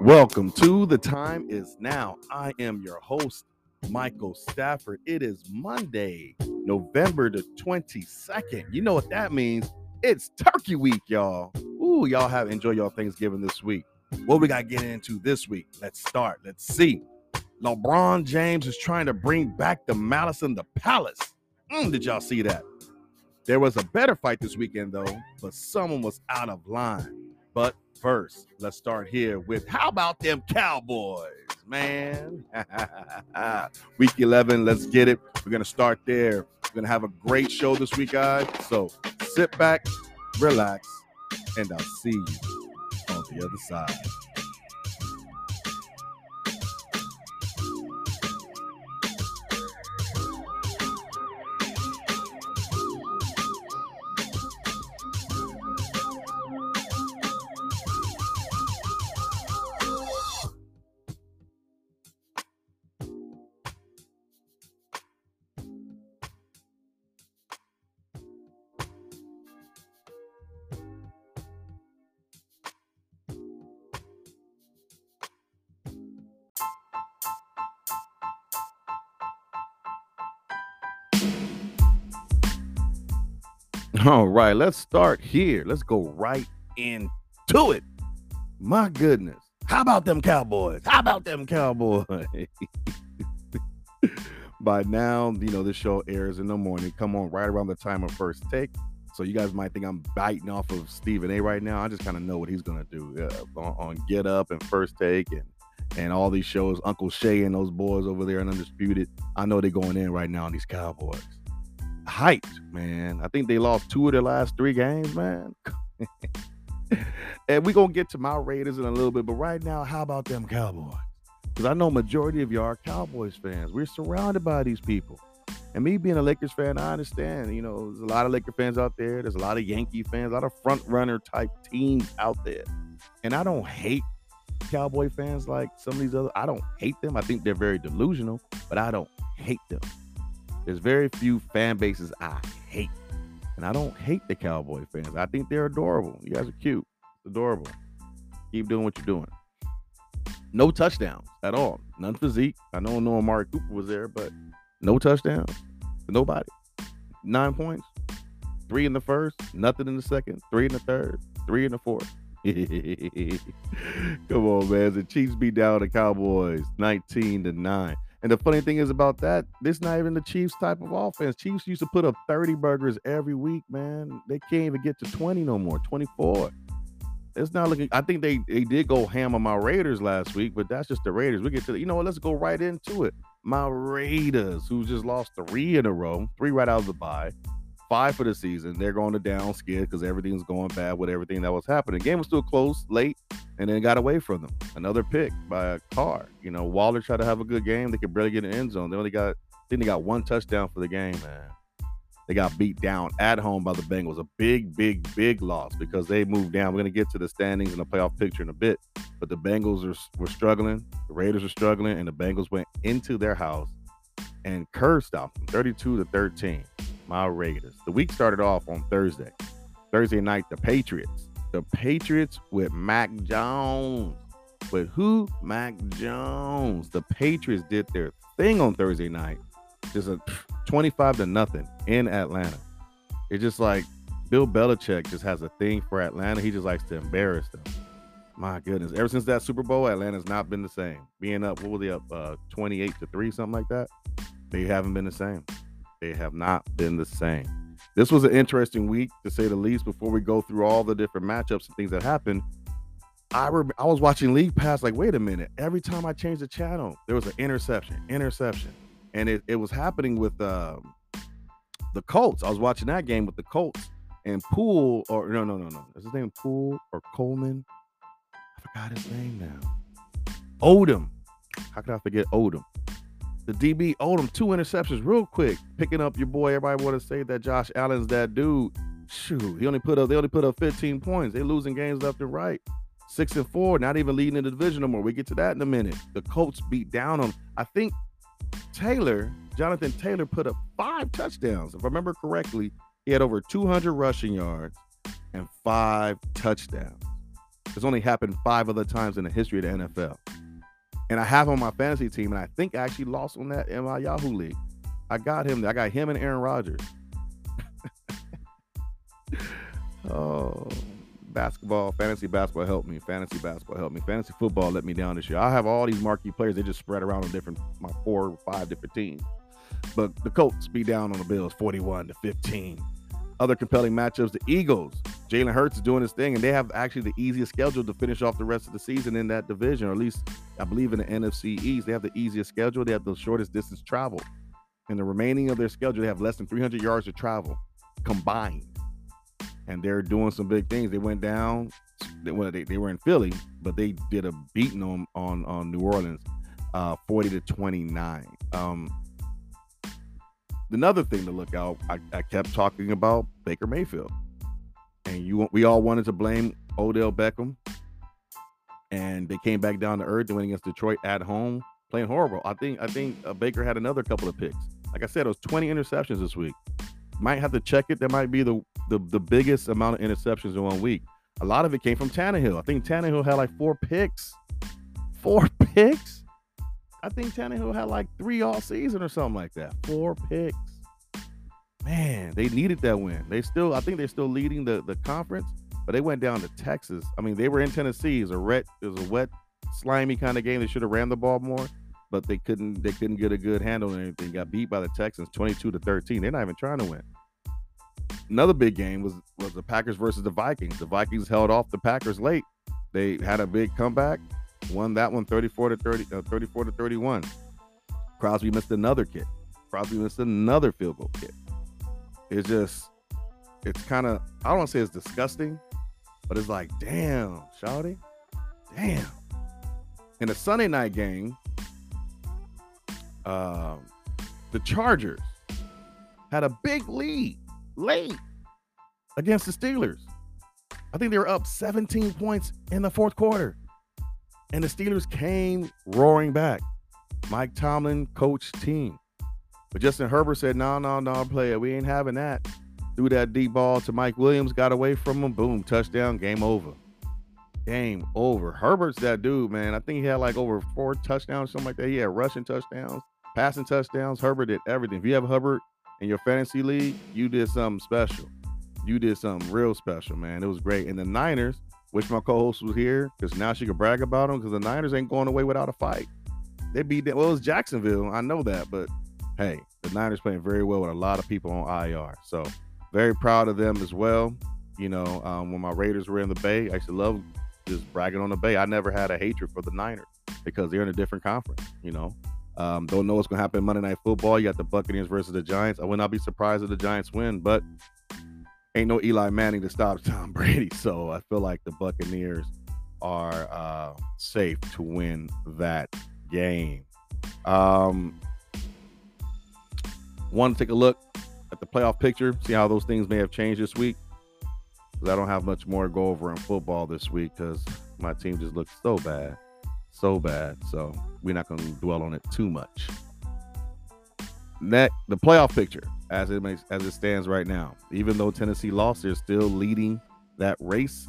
Welcome to The Time Is Now. I am your host, Michael Stafford. It is Monday, November the 22nd. You know what that means? It's Turkey Week, y'all. Ooh, y'all have enjoy your Thanksgiving this week. What we got getting into this week? Let's start. Let's see. LeBron James is trying to bring back the malice in the palace. Mm, did y'all see that? There was a better fight this weekend, though, but someone was out of line. But first, let's start here with how about them Cowboys, man? week 11, let's get it. We're going to start there. We're going to have a great show this week, guys. So sit back, relax, and I'll see you on the other side. Right, let's start here. Let's go right into it. My goodness. How about them Cowboys? How about them Cowboys? By now, you know, this show airs in the morning. Come on, right around the time of first take. So you guys might think I'm biting off of Stephen A right now. I just kind of know what he's gonna do uh, on, on Get Up and First Take and and all these shows. Uncle Shay and those boys over there and Undisputed. I know they're going in right now on these Cowboys hyped, man. I think they lost two of their last three games, man. and we're gonna get to my Raiders in a little bit, but right now, how about them Cowboys? Because I know majority of y'all are Cowboys fans. We're surrounded by these people. And me being a Lakers fan, I understand. You know, there's a lot of Laker fans out there. There's a lot of Yankee fans, a lot of front runner type teams out there. And I don't hate Cowboy fans like some of these other. I don't hate them. I think they're very delusional, but I don't hate them. There's very few fan bases I hate. And I don't hate the Cowboy fans. I think they're adorable. You guys are cute. adorable. Keep doing what you're doing. No touchdowns at all. None for Zeke. I know no Amari Cooper was there, but no touchdowns nobody. Nine points. Three in the first, nothing in the second, three in the third, three in the fourth. Come on, man. The Chiefs beat down the Cowboys 19 to 9. And the funny thing is about that, this not even the Chiefs type of offense. Chiefs used to put up 30 burgers every week, man. They can't even get to 20 no more, 24. It's not looking. I think they they did go ham on my Raiders last week, but that's just the Raiders. We get to you know what? Let's go right into it. My Raiders, who just lost three in a row, three right out of the bye five for the season. They're going to down skid because everything's going bad with everything that was happening. The game was still close late, and then got away from them. Another pick by a car. You know, Waller tried to have a good game. They could barely get an end zone. They only got, I think they got one touchdown for the game, man. They got beat down at home by the Bengals. A big, big, big loss because they moved down. We're going to get to the standings and the playoff picture in a bit. But the Bengals are, were struggling. The Raiders are struggling, and the Bengals went into their house and cursed out them 32 to 13 my Raiders. The week started off on Thursday. Thursday night, the Patriots. The Patriots with Mac Jones. With who? Mac Jones. The Patriots did their thing on Thursday night. Just a 25 to nothing in Atlanta. It's just like Bill Belichick just has a thing for Atlanta. He just likes to embarrass them. My goodness. Ever since that Super Bowl, Atlanta's not been the same. Being up, what were they up? Uh, 28 to 3, something like that. They haven't been the same. They have not been the same. This was an interesting week, to say the least. Before we go through all the different matchups and things that happened, I re- I was watching League Pass. Like, wait a minute! Every time I changed the channel, there was an interception, interception, and it, it was happening with um, the Colts. I was watching that game with the Colts and Poole, or no, no, no, no. Is his name Poole or Coleman? I forgot his name now. Odom. How could I forget Odom? The DB owed oh, him two interceptions real quick, picking up your boy. Everybody want to say that Josh Allen's that dude. Shoot, he only put up they only put up 15 points. They losing games left and right. Six and four, not even leading in the division no more. We get to that in a minute. The Colts beat down on. I think Taylor, Jonathan Taylor, put up five touchdowns. If I remember correctly, he had over 200 rushing yards and five touchdowns. It's only happened five other times in the history of the NFL. And I have on my fantasy team, and I think I actually lost on that in my Yahoo league. I got him. I got him and Aaron Rodgers. oh, basketball, fantasy basketball helped me. Fantasy basketball helped me. Fantasy football let me down this year. I have all these marquee players. They just spread around on different, my four or five different teams. But the Colts be down on the Bills 41 to 15. Other compelling matchups, the Eagles. Jalen Hurts is doing his thing, and they have actually the easiest schedule to finish off the rest of the season in that division, or at least I believe in the NFC East. They have the easiest schedule. They have the shortest distance travel. In the remaining of their schedule, they have less than 300 yards to travel combined. And they're doing some big things. They went down. They, well, they, they were in Philly, but they did a beating on on, on New Orleans, uh, 40 to 29. Um, another thing to look out, I, I kept talking about Baker Mayfield, and you we all wanted to blame Odell Beckham, and they came back down to earth and went against Detroit at home, playing horrible. I think I think uh, Baker had another couple of picks. Like I said, it was 20 interceptions this week. Might have to check it. That might be the the, the biggest amount of interceptions in one week. A lot of it came from Tannehill. I think Tannehill had like four picks. Four picks. I think Tannehill had like three all season or something like that. Four picks. Man, they needed that win. They still, I think they're still leading the, the conference, but they went down to Texas. I mean, they were in Tennessee. It's a wet, it was a wet, slimy kind of game. They should have ran the ball more, but they couldn't. They couldn't get a good handle on anything. Got beat by the Texans, twenty-two to thirteen. They're not even trying to win. Another big game was was the Packers versus the Vikings. The Vikings held off the Packers late. They had a big comeback won that one 34 to 30, uh, 34 to 31. Crosby missed another kick. Crosby missed another field goal kick. It's just, it's kind of, I don't want to say it's disgusting, but it's like, damn, Shouty, damn. In a Sunday night game, uh, the Chargers had a big lead late against the Steelers. I think they were up 17 points in the fourth quarter. And the Steelers came roaring back. Mike Tomlin coached team. But Justin Herbert said, no, no, no, player. We ain't having that. Threw that deep ball to Mike Williams, got away from him. Boom, touchdown, game over. Game over. Herbert's that dude, man. I think he had like over four touchdowns, something like that. He had rushing touchdowns, passing touchdowns. Herbert did everything. If you have Herbert in your fantasy league, you did something special. You did something real special, man. It was great. And the Niners, Wish my co-host was here because now she could brag about them because the Niners ain't going away without a fight. They beat them. Well, it was Jacksonville. I know that, but hey, the Niners playing very well with a lot of people on IR. So very proud of them as well. You know, um, when my Raiders were in the Bay, I used to love just bragging on the Bay. I never had a hatred for the Niners because they're in a different conference. You know, um, don't know what's going to happen Monday Night Football. You got the Buccaneers versus the Giants. I would not be surprised if the Giants win, but ain't no Eli Manning to stop Tom Brady. So I feel like the Buccaneers are uh, safe to win that game. Um, want to take a look at the playoff picture, see how those things may have changed this week. Because I don't have much more to go over in football this week because my team just looks so bad, so bad. So we're not going to dwell on it too much. Next, the playoff picture as it makes as it stands right now. Even though Tennessee lost, they're still leading that race.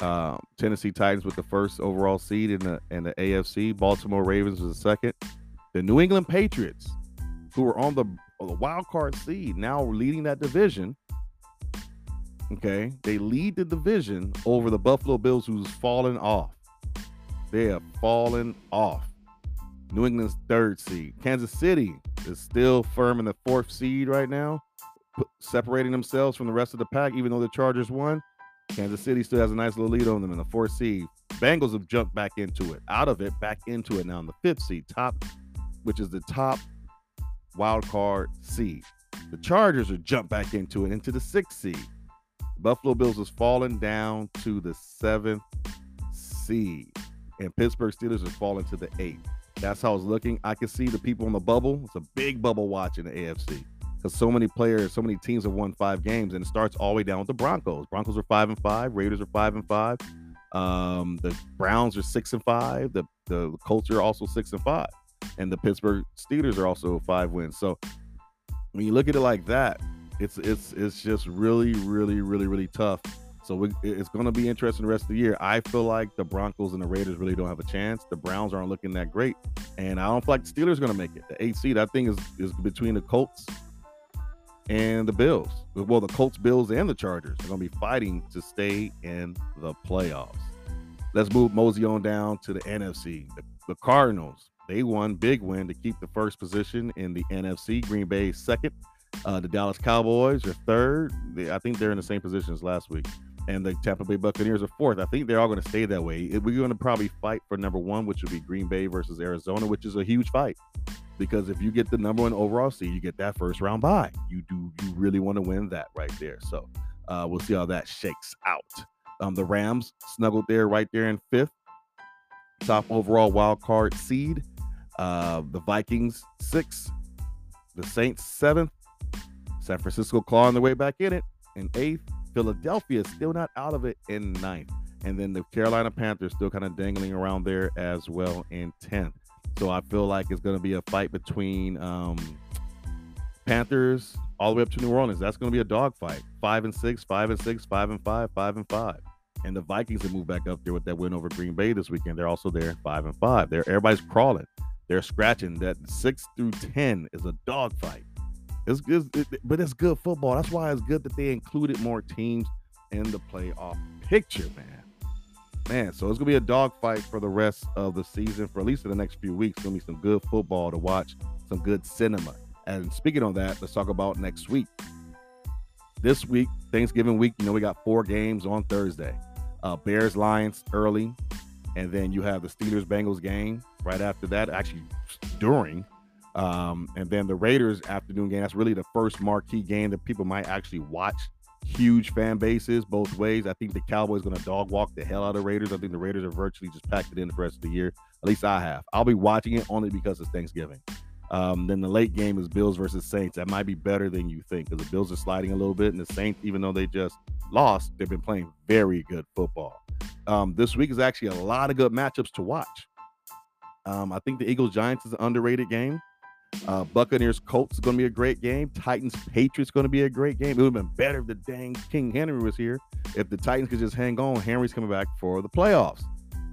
Um, Tennessee Titans with the first overall seed in the in the AFC. Baltimore Ravens was the second. The New England Patriots, who were on the, the wild card seed, now leading that division. Okay, they lead the division over the Buffalo Bills, who's fallen off. They have fallen off. New England's third seed. Kansas City is still firm in the fourth seed right now, separating themselves from the rest of the pack, even though the Chargers won. Kansas City still has a nice little lead on them in the fourth seed. Bengals have jumped back into it, out of it, back into it now in the fifth seed, top, which is the top wild card seed. The Chargers are jumped back into it, into the sixth seed. Buffalo Bills has fallen down to the seventh seed, and Pittsburgh Steelers have fallen to the eighth. That's how it's looking. I can see the people in the bubble. It's a big bubble watch in the AFC because so many players, so many teams have won five games, and it starts all the way down with the Broncos. Broncos are five and five. Raiders are five and five. Um, the Browns are six and five. The the Colts are also six and five, and the Pittsburgh Steelers are also five wins. So when you look at it like that, it's it's it's just really really really really tough. So we, it's going to be interesting the rest of the year. I feel like the Broncos and the Raiders really don't have a chance. The Browns aren't looking that great, and I don't feel like the Steelers are going to make it. The eight seed, I think, is is between the Colts and the Bills. Well, the Colts, Bills, and the Chargers are going to be fighting to stay in the playoffs. Let's move mosey on down to the NFC. The, the Cardinals, they won big win to keep the first position in the NFC. Green Bay second. Uh, the Dallas Cowboys are third. They, I think they're in the same position as last week. And the Tampa Bay Buccaneers are fourth. I think they're all going to stay that way. We're going to probably fight for number one, which would be Green Bay versus Arizona, which is a huge fight because if you get the number one overall seed, you get that first round bye. You do you really want to win that right there. So uh, we'll see how that shakes out. Um, the Rams snuggled there right there in fifth, top overall wild card seed. Uh, the Vikings sixth, the Saints seventh, San Francisco clawing their way back in it in eighth. Philadelphia still not out of it in ninth. And then the Carolina Panthers still kind of dangling around there as well in 10th. So I feel like it's going to be a fight between um, Panthers all the way up to New Orleans. That's going to be a dogfight. Five and six, five and six, five and five, five and five. And the Vikings have moved back up there with that win over Green Bay this weekend. They're also there, five and five. They're everybody's crawling. They're scratching. That six through ten is a dogfight. It's good, it, but it's good football. That's why it's good that they included more teams in the playoff picture, man man, so it's gonna be a dogfight for the rest of the season, for at least in the next few weeks. It's gonna be some good football to watch, some good cinema. And speaking on that, let's talk about next week. This week, Thanksgiving week, you know, we got four games on Thursday. Uh, Bears Lions early, and then you have the Steelers Bengals game right after that, actually during. Um, and then the Raiders afternoon game. That's really the first marquee game that people might actually watch huge fan bases both ways. I think the Cowboys going to dog walk the hell out of Raiders. I think the Raiders are virtually just packed it in the rest of the year. At least I have. I'll be watching it only because it's Thanksgiving. Um, then the late game is Bills versus Saints. That might be better than you think because the Bills are sliding a little bit, and the Saints, even though they just lost, they've been playing very good football. Um, this week is actually a lot of good matchups to watch. Um, I think the Eagles Giants is an underrated game. Uh, Buccaneers Colts is going to be a great game. Titans Patriots going to be a great game. It would have been better if the dang King Henry was here. If the Titans could just hang on, Henry's coming back for the playoffs.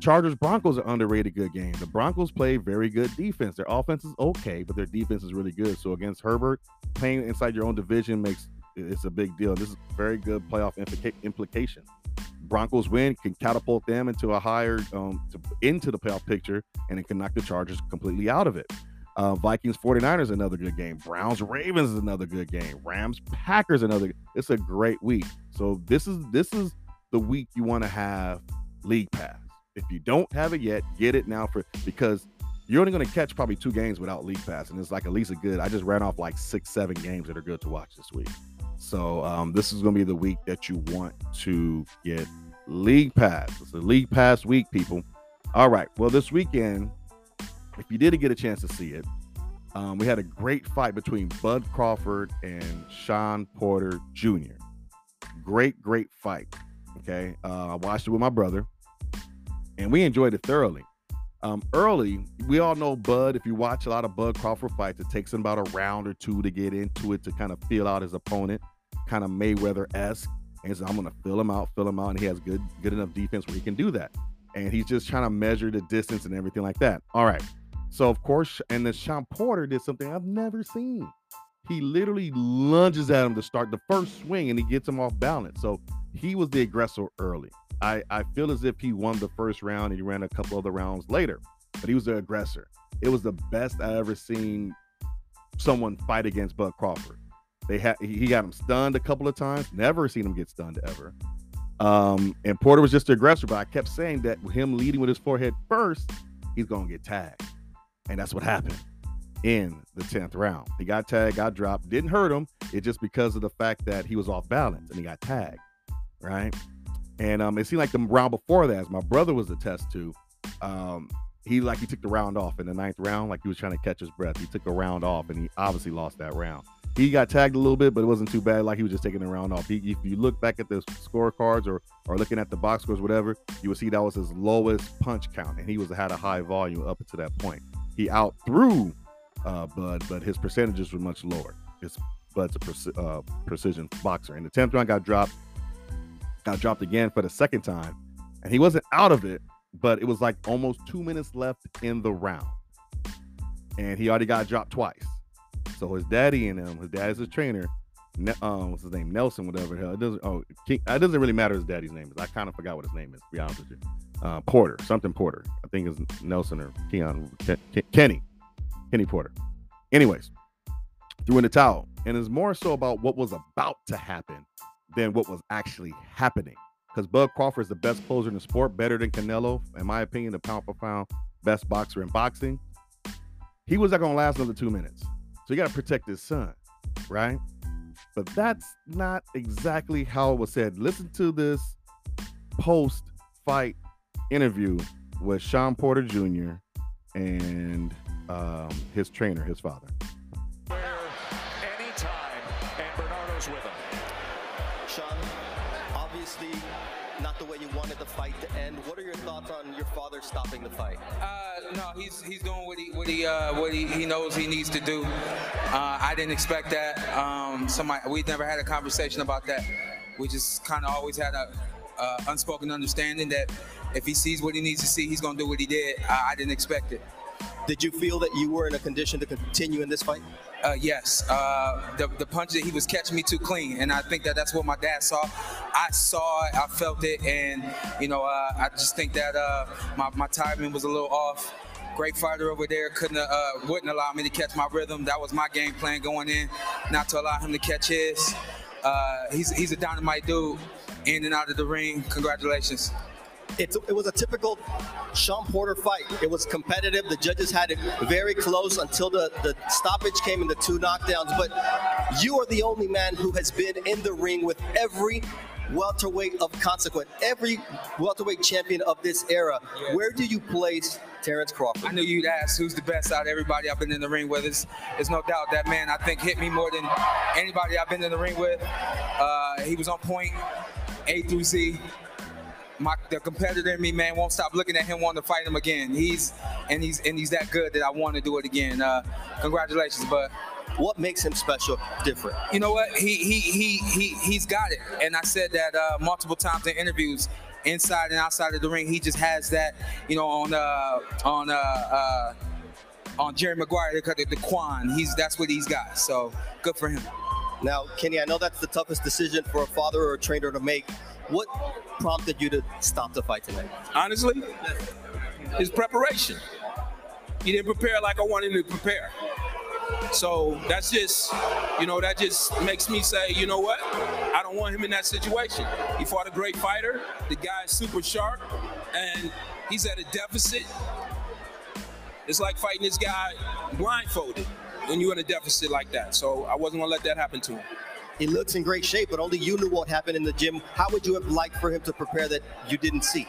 Chargers Broncos are underrated good game. The Broncos play very good defense. Their offense is okay, but their defense is really good. So against Herbert, playing inside your own division makes it's a big deal. This is very good playoff implica- implication. Broncos win can catapult them into a higher um, to, into the playoff picture, and it can knock the Chargers completely out of it. Uh, Vikings 49ers another good game. Browns Ravens is another good game. Rams Packers another. It's a great week. So this is this is the week you want to have League Pass. If you don't have it yet, get it now for because you're only going to catch probably two games without League Pass, and it's like at least a good. I just ran off like six, seven games that are good to watch this week. So um, this is going to be the week that you want to get League Pass. It's a League Pass week, people. All right. Well, this weekend if you didn't get a chance to see it, um, we had a great fight between Bud Crawford and Shawn Porter Jr. Great, great fight. Okay. Uh, I watched it with my brother and we enjoyed it thoroughly. Um, early, we all know Bud. If you watch a lot of Bud Crawford fights, it takes him about a round or two to get into it to kind of feel out his opponent, kind of Mayweather esque. And so I'm gonna fill him out, fill him out, and he has good, good enough defense where he can do that. And he's just trying to measure the distance and everything like that. All right. So of course, and then Shawn Porter did something I've never seen. He literally lunges at him to start the first swing and he gets him off balance. So he was the aggressor early. I, I feel as if he won the first round and he ran a couple other rounds later, but he was the aggressor. It was the best I ever seen someone fight against Bud Crawford. They had he got him stunned a couple of times. Never seen him get stunned ever. Um, and Porter was just the aggressor, but I kept saying that him leading with his forehead first, he's gonna get tagged. And that's what happened in the 10th round. He got tagged, got dropped, didn't hurt him. It just because of the fact that he was off balance and he got tagged. Right. And um, it seemed like the round before that, as my brother was a test to, um, he like he took the round off in the ninth round, like he was trying to catch his breath. He took a round off and he obviously lost that round. He got tagged a little bit, but it wasn't too bad. Like he was just taking the round off. He, if you look back at the scorecards or or looking at the box scores, whatever, you would see that was his lowest punch count, and he was had a high volume up to that point he outthrew uh, Bud, but his percentages were much lower. His Bud's a uh, precision boxer. And the 10th round, got dropped. Got dropped again for the second time, and he wasn't out of it, but it was like almost two minutes left in the round, and he already got dropped twice. So his daddy and him, his dad is his trainer. Ne- um, what's his name? Nelson, whatever the hell. It doesn't. Oh, King, it doesn't really matter his daddy's name is. I kind of forgot what his name is. To be honest with you, uh, Porter, something Porter. I think it's Nelson or Keon Ken, Kenny, Kenny Porter. Anyways, threw in the towel, and it's more so about what was about to happen than what was actually happening. Because Bud Crawford is the best closer in the sport, better than Canelo, in my opinion, the pound for pound best boxer in boxing. He was not going to last another two minutes. So you got to protect his son, right? But that's not exactly how it was said. Listen to this post fight interview with Shawn Porter Jr. and um, his trainer, his father. Anytime, and Bernardo's with him. Shawn, obviously not the way you wanted the fight to end. What are your thoughts on your father stopping the fight? Uh, no, he's he's doing what he what he uh, what he, he knows he needs to do. Uh, I didn't expect that. Um, somebody we never had a conversation about that. We just kind of always had a uh, unspoken understanding that if he sees what he needs to see, he's gonna do what he did. I, I didn't expect it. Did you feel that you were in a condition to continue in this fight? Uh, yes, uh, the, the punch that he was catching me too clean, and I think that that's what my dad saw. I saw it, I felt it, and you know, uh, I just think that uh, my, my timing was a little off. Great fighter over there, couldn't uh, wouldn't allow me to catch my rhythm. That was my game plan going in, not to allow him to catch his. Uh, he's he's a dynamite dude, in and out of the ring. Congratulations. It's, it was a typical Shawn Porter fight. It was competitive. The judges had it very close until the, the stoppage came in the two knockdowns. But you are the only man who has been in the ring with every welterweight of consequence, every welterweight champion of this era. Yeah. Where do you place Terrence Crawford? I knew you'd ask who's the best out of everybody I've been in the ring with. It's, there's no doubt that man I think hit me more than anybody I've been in the ring with. Uh, he was on point, A through Z. My the competitor in me, man, won't stop looking at him, wanting to fight him again. He's and he's and he's that good that I want to do it again. Uh, congratulations, but What makes him special, different? you know what? He he he he he's got it. And I said that uh, multiple times in interviews, inside and outside of the ring. He just has that, you know, on uh on uh, uh on Jerry Maguire, they cut it the Quan. He's that's what he's got. So good for him. Now, Kenny, I know that's the toughest decision for a father or a trainer to make. What prompted you to stop the fight tonight? honestly, is preparation. He didn't prepare like I wanted him to prepare. So that's just, you know, that just makes me say, you know what? I don't want him in that situation. He fought a great fighter. The guy's super sharp, and he's at a deficit. It's like fighting this guy blindfolded when you're in a deficit like that. So I wasn't gonna let that happen to him. He looks in great shape, but only you knew what happened in the gym. How would you have liked for him to prepare that you didn't see?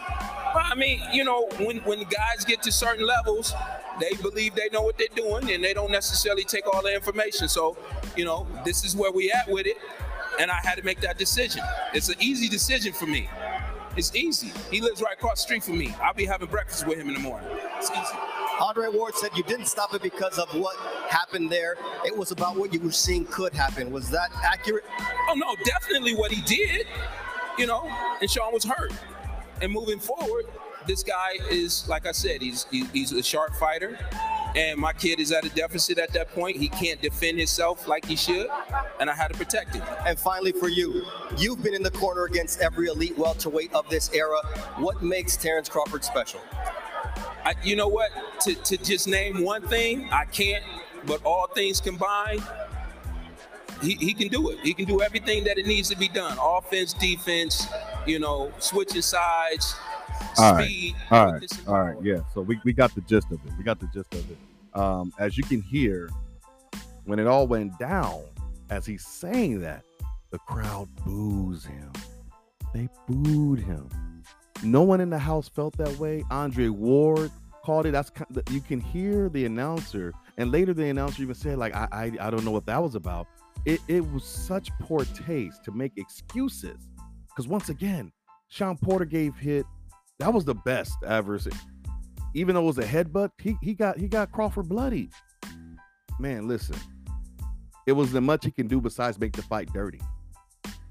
Well, I mean, you know, when when guys get to certain levels, they believe they know what they're doing, and they don't necessarily take all the information. So, you know, this is where we at with it, and I had to make that decision. It's an easy decision for me. It's easy. He lives right across the street from me. I'll be having breakfast with him in the morning. It's easy. Andre Ward said you didn't stop it because of what happened there. It was about what you were seeing could happen. Was that accurate? Oh no, definitely what he did. You know, and Shawn was hurt. And moving forward, this guy is like I said, he's he- he's a sharp fighter. And my kid is at a deficit at that point. He can't defend himself like he should, and I had to protect him. And finally, for you, you've been in the corner against every elite welterweight of this era. What makes Terrence Crawford special? I, you know what? To, to just name one thing, I can't. But all things combined, he, he can do it. He can do everything that it needs to be done: offense, defense. You know, switching sides, All right. speed. All right. All right. yeah. So we, we got the gist of it. We got the gist of it. Um, as you can hear, when it all went down, as he's saying that, the crowd boos him. They booed him. No one in the house felt that way. Andre Ward called it. That's ki- you can hear the announcer, and later the announcer even said, like, I I, I don't know what that was about. It it was such poor taste to make excuses, because once again, Shawn Porter gave hit that was the best ever. Even though it was a headbutt, he he got he got Crawford bloody. Man, listen, it was the much he can do besides make the fight dirty.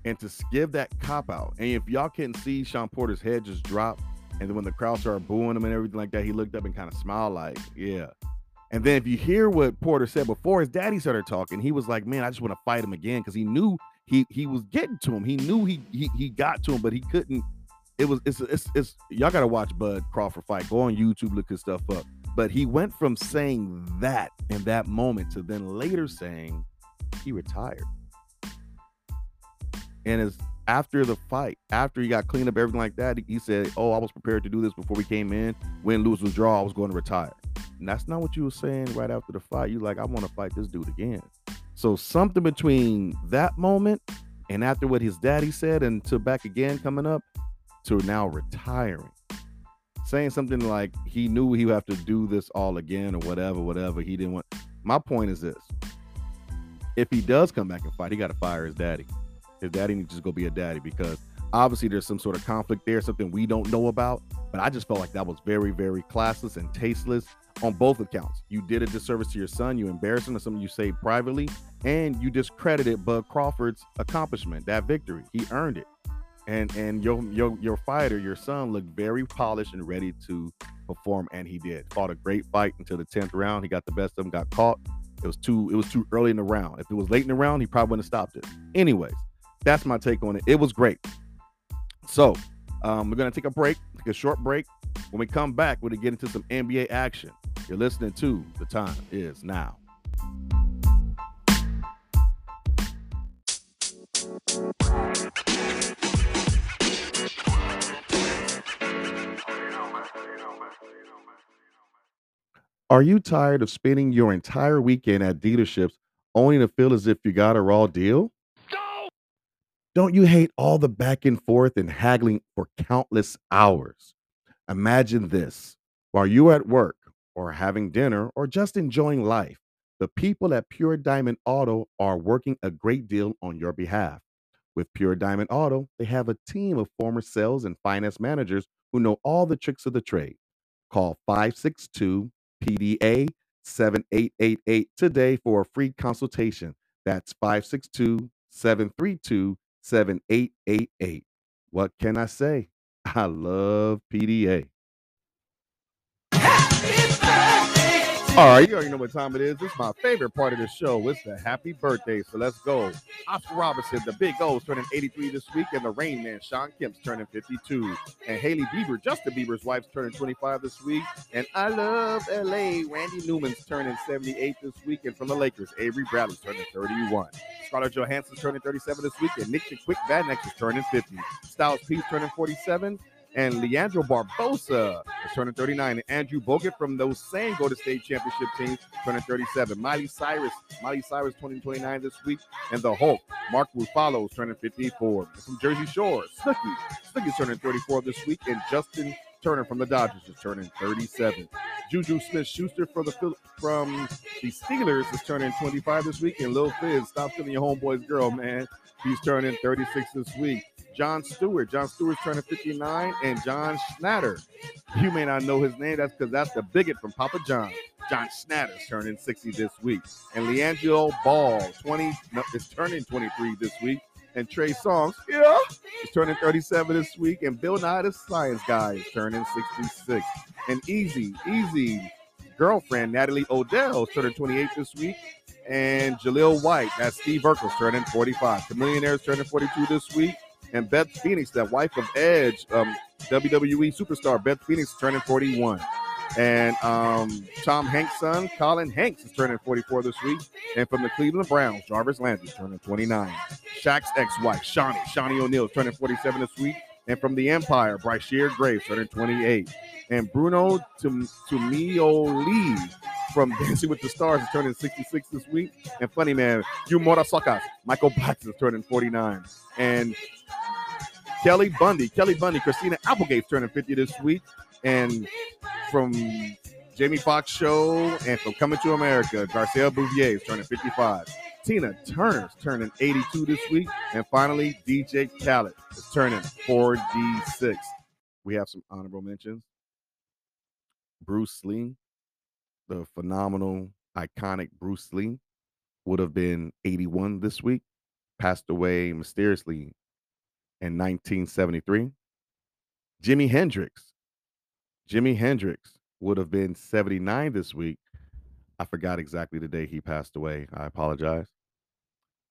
And to give that cop out, and if y'all can see Shawn Porter's head just drop, and then when the crowd started booing him and everything like that, he looked up and kind of smiled like, yeah. And then if you hear what Porter said before his daddy started talking, he was like, man, I just want to fight him again because he knew he he was getting to him. He knew he he, he got to him, but he couldn't. It was it's it's, it's y'all got to watch Bud Crawford fight. Go on YouTube, look his stuff up. But he went from saying that in that moment to then later saying he retired. And it's after the fight, after he got cleaned up, everything like that, he said, "Oh, I was prepared to do this before we came in. Win, lose, was draw. I was going to retire." And that's not what you were saying right after the fight. You're like, I want to fight this dude again. So something between that moment and after what his daddy said and to back again coming up to now retiring. Saying something like he knew he would have to do this all again or whatever, whatever. He didn't want. My point is this: if he does come back and fight, he got to fire his daddy. His daddy needs to go be a daddy because obviously there's some sort of conflict there, something we don't know about. But I just felt like that was very, very classless and tasteless on both accounts. You did a disservice to your son, you embarrassed him, and something you say privately, and you discredited Bud Crawford's accomplishment, that victory. He earned it. And and your your your fighter, your son, looked very polished and ready to perform, and he did. Fought a great fight until the 10th round. He got the best of him, got caught. It was too it was too early in the round. If it was late in the round, he probably wouldn't have stopped it. Anyways, that's my take on it. It was great. So um, we're gonna take a break, take a short break. When we come back, we're gonna get into some NBA action. You're listening to The Time Is Now. Are you tired of spending your entire weekend at dealerships only to feel as if you got a raw deal? Don't you hate all the back and forth and haggling for countless hours? Imagine this while you're at work or having dinner or just enjoying life, the people at Pure Diamond Auto are working a great deal on your behalf. With Pure Diamond Auto, they have a team of former sales and finance managers who know all the tricks of the trade. Call 562 PDA 7888 today for a free consultation. That's 562 732 7888. What can I say? I love PDA. All right, you already know what time it is. It's my favorite part of the show. It's the happy birthday. So let's go. Oscar Robertson, the big O, is turning 83 this week, and the Rain Man, Shawn Kemp's turning 52. And Hailey Bieber, Justin Bieber's wife's turning 25 this week. And I love LA. Randy Newman's turning 78 this week. And from the Lakers, Avery Bradley's turning 31. Scarlett Johansson's turning 37 this week, and Nick Quick Next is turning 50. Styles P turning 47 and Leandro Barbosa is turning 39. And Andrew Bogut from those same Golden State Championship teams turning 37. Miley Cyrus, Miley Cyrus 2029 this week. And the Hulk, Mark Ruffalo turning 54. From Jersey Shore, Snooki, Snooki's turning 34 this week. And Justin Turner from the Dodgers is turning 37. Juju Smith Schuster for the from the Steelers is turning 25 this week. And Lil Fizz, stop stealing your homeboy's girl, man. He's turning 36 this week. Jon Stewart. Jon Stewart's turning 59, and John Schnatter. You may not know his name. That's because that's the bigot from Papa John. John Schnatter's turning 60 this week. And LiAngelo Ball, 20, no, is turning 23 this week. And Trey Songz, yeah, is turning 37 this week. And Bill Nye, the science guy, is turning 66. And Easy, Easy girlfriend, Natalie Odell, is turning 28 this week. And Jaleel White, that's Steve Urkel's turning 45. The Millionaire's turning 42 this week and Beth Phoenix, that wife of Edge, um, WWE superstar Beth Phoenix, turning 41. And um, Tom Hanks' son, Colin Hanks, is turning 44 this week. And from the Cleveland Browns, Jarvis Landry, turning 29. Shaq's ex-wife, Shaunie, Shaunie O'Neal, turning 47 this week. And from the Empire, Bryshere Graves, turning 28. And Bruno Tonioli from Dancing with the Stars is turning 66 this week. And funny man, you Sokas, Michael Blackson is turning 49. And Kelly Bundy, Kelly Bundy, Christina Applegate's turning 50 this week. And from Jamie Foxx show and from Coming to America, Garcelle Beauvais is turning 55. Tina Turner's turning 82 this week. And finally, DJ Khaled is turning 46. We have some honorable mentions. Bruce Lee, the phenomenal, iconic Bruce Lee, would have been 81 this week. passed away mysteriously in 1973. Jimi Hendrix. Jimi Hendrix would have been 79 this week. I forgot exactly the day he passed away. I apologize.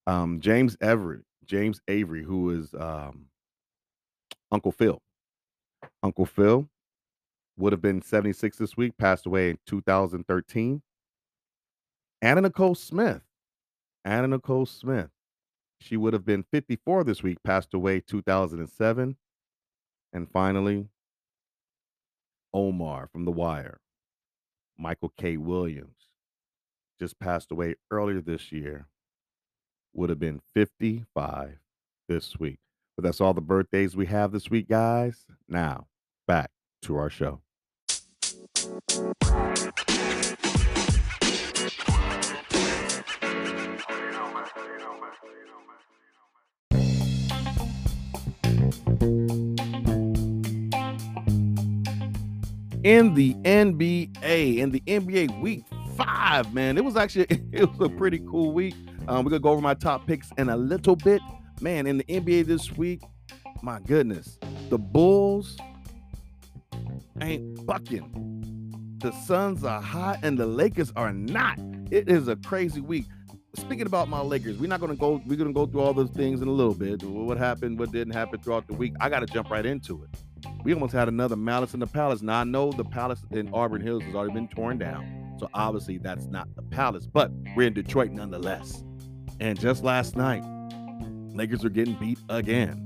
Um, James Everett, James Avery, who is um, Uncle Phil. Uncle Phil would have been 76 this week, passed away in 2013. Anna Nicole Smith. Anna Nicole Smith. She would have been 54 this week, passed away 2007. And finally, Omar from The Wire, Michael K. Williams, just passed away earlier this year, would have been 55 this week. But that's all the birthdays we have this week, guys. Now, back to our show. In the NBA, in the NBA week five, man. It was actually it was a pretty cool week. Um, we're gonna go over my top picks in a little bit. Man, in the NBA this week, my goodness, the Bulls ain't bucking. The Suns are hot and the Lakers are not. It is a crazy week. Speaking about my Lakers, we're not gonna go. We're gonna go through all those things in a little bit. What happened, what didn't happen throughout the week. I got to jump right into it we almost had another Malice in the Palace. Now I know the Palace in Auburn Hills has already been torn down, so obviously that's not the Palace, but we're in Detroit nonetheless. And just last night, Lakers are getting beat again.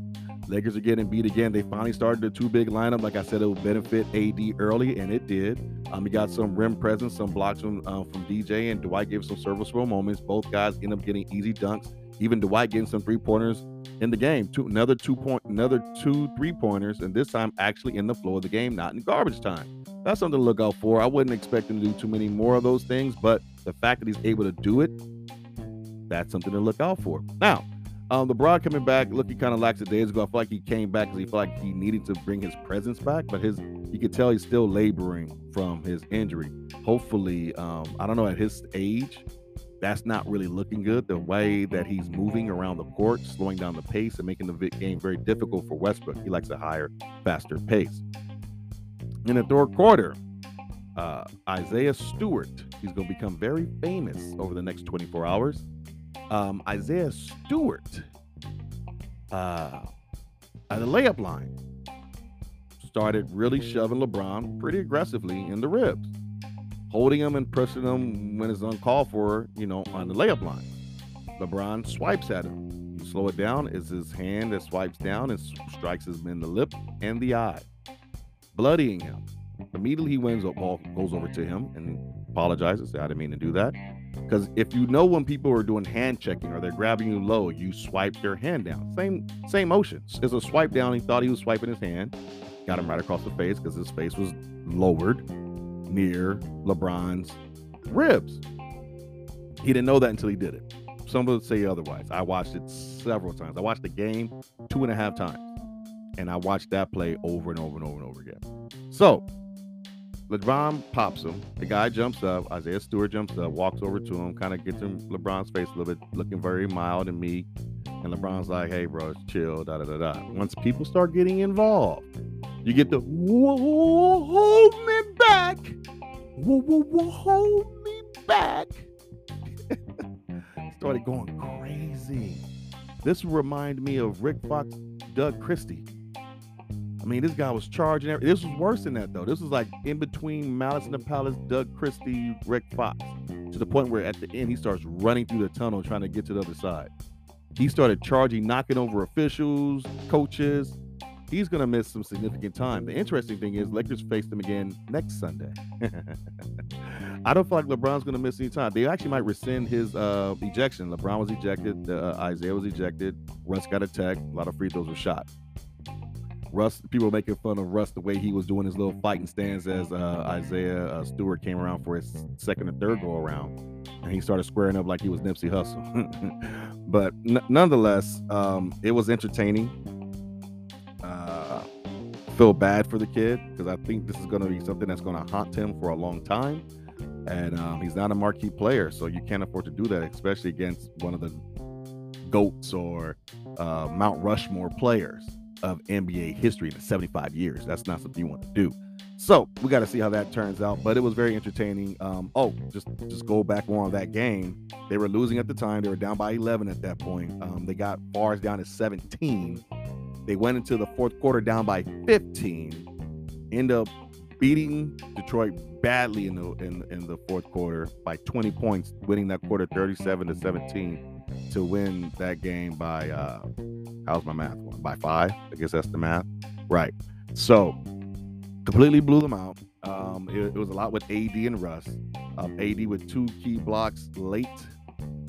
Lakers are getting beat again. They finally started the two big lineup. Like I said, it would benefit AD early, and it did. Um, he got some rim presence, some blocks from um, from DJ, and Dwight gave some serviceable moments. Both guys end up getting easy dunks. Even Dwight getting some three pointers in the game. Two another two point another two three pointers, and this time actually in the flow of the game, not in garbage time. That's something to look out for. I wouldn't expect him to do too many more of those things, but the fact that he's able to do it, that's something to look out for. Now, um, LeBron coming back, looking kind of lax days ago. I feel like he came back because he felt like he needed to bring his presence back, but his you could tell he's still laboring from his injury. Hopefully, um, I don't know at his age, that's not really looking good. The way that he's moving around the court, slowing down the pace, and making the game very difficult for Westbrook. He likes a higher, faster pace. In the third quarter, uh, Isaiah Stewart, he's going to become very famous over the next 24 hours. Um, Isaiah Stewart, uh, at the layup line, started really shoving LeBron pretty aggressively in the ribs holding him and pressing him when it's uncalled for, you know, on the layup line. LeBron swipes at him. You slow it down, is his hand that swipes down and strikes him in the lip and the eye, bloodying him. Immediately he wins, up ball goes over to him and apologizes. I didn't mean to do that. Because if you know when people are doing hand checking or they're grabbing you low, you swipe their hand down. Same same motion. It's a swipe down. He thought he was swiping his hand, got him right across the face because his face was lowered near LeBron's ribs. He didn't know that until he did it. Some would say otherwise. I watched it several times. I watched the game two and a half times, and I watched that play over and over and over and over again. So, LeBron pops him. The guy jumps up. Isaiah Stewart jumps up, walks over to him, kind of gets in LeBron's face a little bit, looking very mild and meek. And LeBron's like, "Hey, bro, chill." Da da da da. Once people start getting involved, you get the whoa, me back. Whoa, whoa, whoa, hold me back. Started going crazy. This would remind me of Rick Fox, Doug Christie. I mean, this guy was charging. Every, this was worse than that, though. This was like in between Malice in the Palace, Doug Christie, Rick Fox, to the point where at the end he starts running through the tunnel trying to get to the other side. He started charging, knocking over officials, coaches. He's going to miss some significant time. The interesting thing is, Lakers face them again next Sunday. I don't feel like LeBron's going to miss any time. They actually might rescind his uh, ejection. LeBron was ejected. Uh, Isaiah was ejected. Russ got attacked. A lot of free throws were shot. Russ, people making fun of Russ the way he was doing his little fighting stance as uh, Isaiah uh, Stewart came around for his second and third go around, and he started squaring up like he was Nipsey Hussle. but n- nonetheless, um, it was entertaining. Feel bad for the kid because I think this is going to be something that's going to haunt him for a long time, and um, he's not a marquee player, so you can't afford to do that, especially against one of the goats or uh, Mount Rushmore players of NBA history in 75 years. That's not something you want to do. So we got to see how that turns out. But it was very entertaining. Um, oh, just just go back on that game. They were losing at the time. They were down by 11 at that point. Um, they got bars down to 17. They went into the fourth quarter down by 15. End up beating Detroit badly in the in, in the fourth quarter by 20 points, winning that quarter 37 to 17 to win that game by uh how's my math one? By five? I guess that's the math. Right. So completely blew them out. Um, it, it, was a lot with AD and Russ. Um, AD with two key blocks late,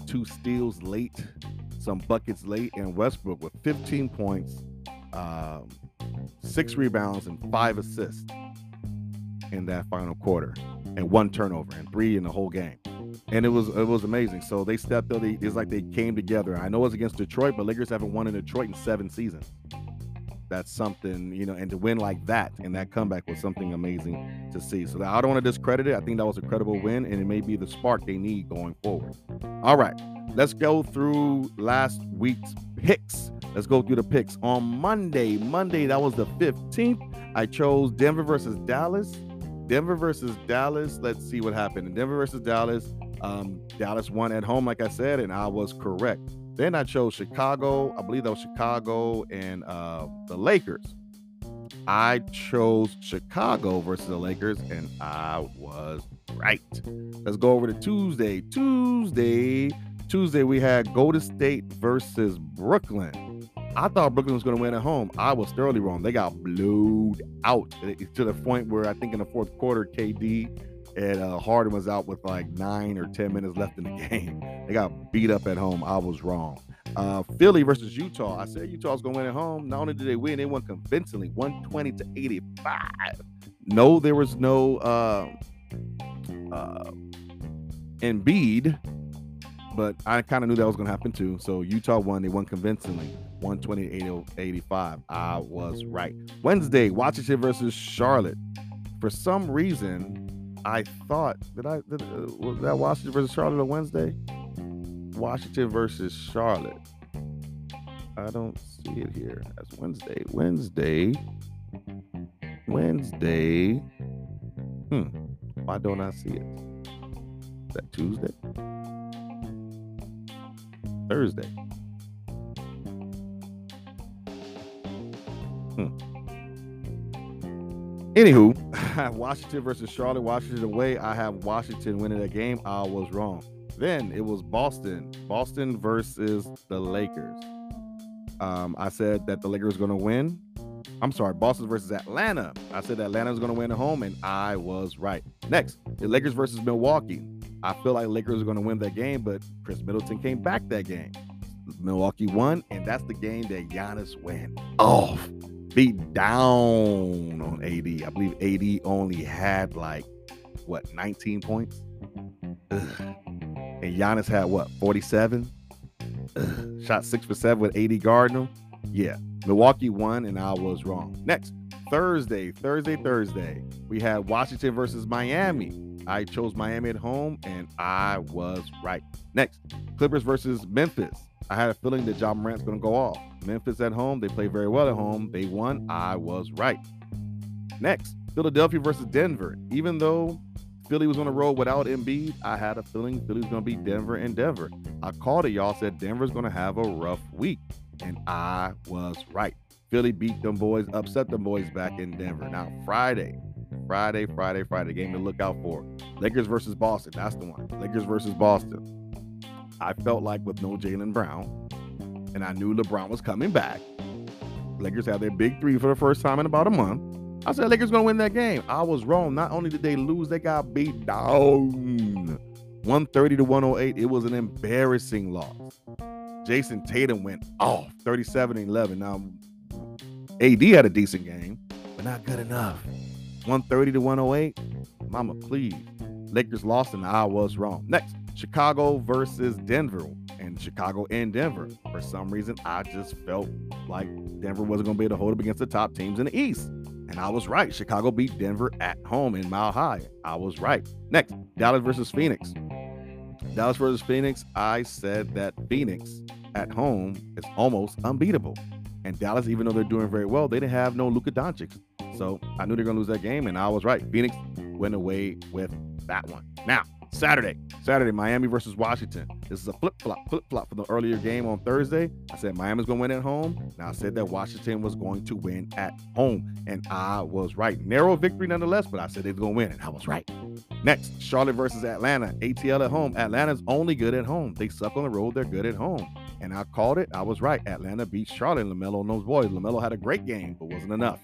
two steals late, some buckets late, and Westbrook with 15 points, um, six rebounds, and five assists in that final quarter, and one turnover, and three in the whole game. And it was it was amazing. So they stepped up. They, it's like they came together. I know it's against Detroit, but Lakers haven't won in Detroit in seven seasons that's something you know and to win like that and that comeback was something amazing to see. So i don't want to discredit it. I think that was a credible win and it may be the spark they need going forward. All right let's go through last week's picks. Let's go through the picks. On monday monday that was the 15th i chose denver versus dallas. Denver versus dallas let's see what happened. Denver versus dallas um, dallas won at home like i said and i was correct then I chose Chicago. I believe that was Chicago and uh, the Lakers. I chose Chicago versus the Lakers, and I was right. Let's go over to Tuesday. Tuesday, Tuesday, we had Golden State versus Brooklyn. I thought Brooklyn was going to win at home. I was thoroughly wrong. They got blowed out to the point where I think in the fourth quarter, KD and uh, Harden was out with like nine or ten minutes left in the game. They got beat up at home. I was wrong. Uh, Philly versus Utah. I said Utah's gonna win at home. Not only did they win, they won convincingly, 120 to 85. No, there was no uh, uh, Embiid, but I kind of knew that was gonna happen too. So Utah won. They won convincingly, 120 to 85. I was right. Wednesday, Washington versus Charlotte. For some reason, I thought that I did, uh, was that Washington versus Charlotte on Wednesday. Washington versus Charlotte. I don't see it here. That's Wednesday. Wednesday. Wednesday. Hmm. Why don't I see it? Is that Tuesday? Thursday. Hmm. Anywho, Washington versus Charlotte, Washington away. I have Washington winning that game. I was wrong. Then it was Boston, Boston versus the Lakers. Um, I said that the Lakers going to win. I'm sorry, Boston versus Atlanta. I said Atlanta was going to win at home, and I was right. Next, the Lakers versus Milwaukee. I feel like Lakers are going to win that game, but Khris Middleton came back that game. Milwaukee won, and that's the game that Giannis went off beat down on AD. I believe AD only had like what 19 points. Ugh. And Giannis had what 47. Ugh. Shot six for seven with AD Gardner. Yeah, Milwaukee won, and I was wrong. Next Thursday, Thursday, Thursday, we had Washington versus Miami. I chose Miami at home, and I was right. Next, Clippers versus Memphis. I had a feeling that Ja Morant's going to go off. Memphis at home, they play very well at home. They won. I was right. Next, Philadelphia versus Denver. Even though Philly was on the road without Embiid, I had a feeling Philly was going to beat Denver and Denver. I called it, y'all said Denver's going to have a rough week, and I was right. Philly beat them boys, upset them boys back in Denver. Now, Friday, Friday, Friday, Friday, game to look out for. Lakers versus Boston. That's the one. Lakers versus Boston. I felt like with no Jaylen Brown, and I knew LeBron was coming back. Lakers had their big three for the first time in about a month. I said Lakers gonna win that game. I was wrong. Not only did they lose, they got beat down 130 to 108. It was an embarrassing loss. Jayson Tatum went off 37 11. Now, AD had a decent game, but not good enough. 130 to 108. Mama, please. Lakers lost, and I was wrong. Next, Chicago versus Denver, and Chicago and Denver. For some reason, I just felt like Denver wasn't going to be able to hold up against the top teams in the East. And I was right. Chicago beat Denver at home in Mile High. I was right. Next, Dallas versus Phoenix. Dallas versus Phoenix. I said that Phoenix at home is almost unbeatable. And Dallas, even though they're doing very well, they didn't have no Luka Doncic. So I knew they're going to lose that game, and I was right. Phoenix went away with that one. Now, Saturday, Saturday, Miami versus Washington. This is a flip flop, flip flop from the earlier game on Thursday. I said Miami's going to win at home. Now I said that Washington was going to win at home, and I was right. Narrow victory nonetheless, but I said they were going to win, and I was right. Next, Charlotte versus Atlanta. ATL at home. Atlanta's only good at home. They suck on the road. They're good at home. And I called it. I was right. Atlanta beat Charlotte. LaMelo and those boys. LaMelo had a great game, but wasn't enough.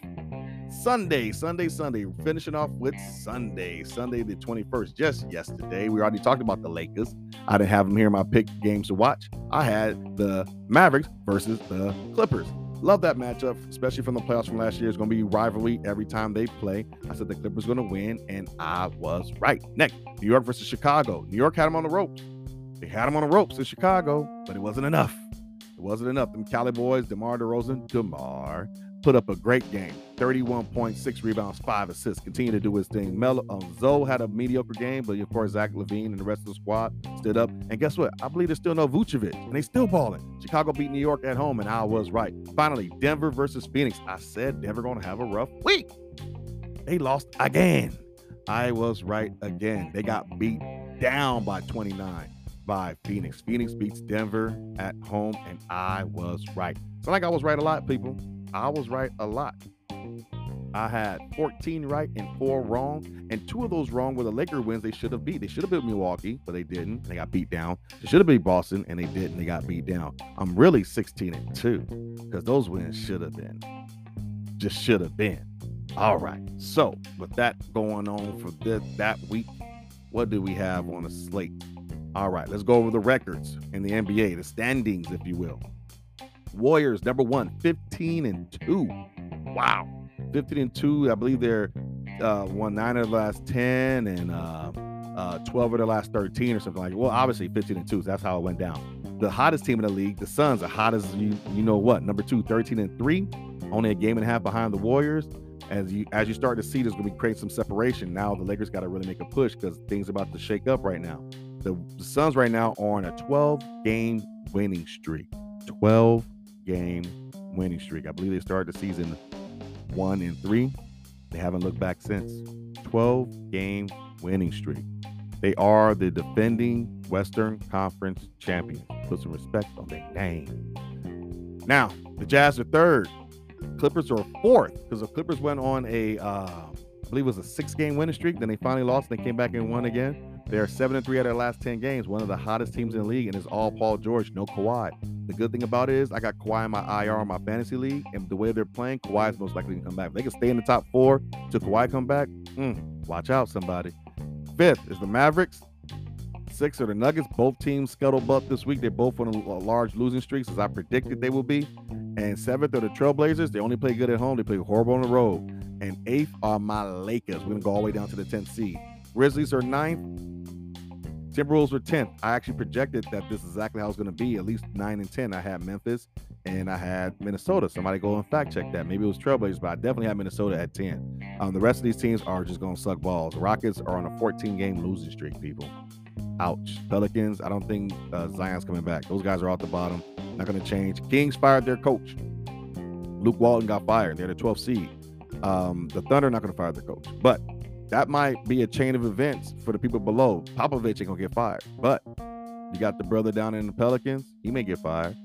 Sunday, Sunday, Sunday. Finishing off with Sunday, Sunday the 21st, just yesterday. We already talked about the Lakers. I didn't have them here in my pick games to watch. I had the Mavericks versus the Clippers. Love that matchup, especially from the playoffs from last year. It's going to be rivalry every time they play. I said the Clippers going to win, and I was right. Next, New York versus Chicago. New York had them on the ropes. They had them on the ropes in Chicago, but it wasn't enough. It wasn't enough. Them Cali boys, DeMar DeRozan, DeMar, put up a great game 31.6 rebounds, five assists, continue to do his thing. Melo, um, Zoe had a mediocre game, but of course, Zach LaVine and the rest of the squad stood up. And guess what? I believe there's still no Vucevic, and they still balling. Chicago beat New York at home, and I was right. Finally, Denver versus Phoenix. I said Denver going to have a rough week. They lost again. I was right again. They got beat down by 29 by Phoenix. Phoenix beats Denver at home, and I was right. Not like I was right a lot, people. I was right a lot. I had 14 right and four wrong, and two of those wrong were the Laker wins they should have beat. They should have beat Milwaukee, but they didn't. They got beat down. They should have beat Boston, and they didn't. They got beat down. I'm really 16 and two because those wins should have been, just should have been. All right. So with that going on for this that week, what do we have on the slate? All right, let's go over the records in the NBA, the standings, if you will. Warriors, number one, 15 and 2. Wow. 15 and 2. I believe they're uh, won nine of the last 10 and uh, uh, 12 of the last 13 or something like that. Well, obviously 15 and 2. So that's how it went down. The hottest team in the league, the Suns, are hot as you you know what. Number two, 13 and 3. Only a game and a half behind the Warriors. As you as you start to see, there's gonna be creating some separation. Now the Lakers got to really make a push because things are about to shake up right now. The, the Suns right now are on a 12 game winning streak. 12 game winning streak. I believe they started the season one and three. They haven't looked back since. 12 game winning streak. They are the defending Western Conference champions. Put some respect on their name. Now, the Jazz are third. Clippers are fourth because the Clippers went on a, uh, I believe it was a six game winning streak. Then they finally lost and they came back and won again. They're seven and three out of their last 10 games, one of the hottest teams in the league, and it's all Paul George, no Kawhi. The good thing about it is I got Kawhi in my IR on my fantasy league, and the way they're playing, Kawhi is most likely to come back. If they can stay in the top four till Kawhi come back, mm, watch out, somebody. Fifth is the Mavericks. Six are the Nuggets. Both teams scuttlebutt this week. They're both on a, a large losing streaks, as I predicted they will be. And seventh are the Trailblazers. They only play good at home. They play horrible on the road. And eighth are my Lakers. We're gonna go all the way down to the 10th seed. Grizzlies are ninth. Timberwolves were 10th. I actually projected that this is exactly how it's going to be, at least 9 and 10. I had Memphis and I had Minnesota. Somebody go and fact check that. Maybe it was Trailblazers, but I definitely had Minnesota at 10. Um, the rest of these teams are just going to suck balls. The Rockets are on a 14 game losing streak, people. Ouch. Pelicans, I don't think uh, Zion's coming back. Those guys are off the bottom. Not going to change. Kings fired their coach. Luke Walton got fired. They're the 12th seed. Um, the Thunder not going to fire their coach. But that might be a chain of events for the people below. Popovich ain't gonna get fired, but you got the brother down in the Pelicans, he may get fired,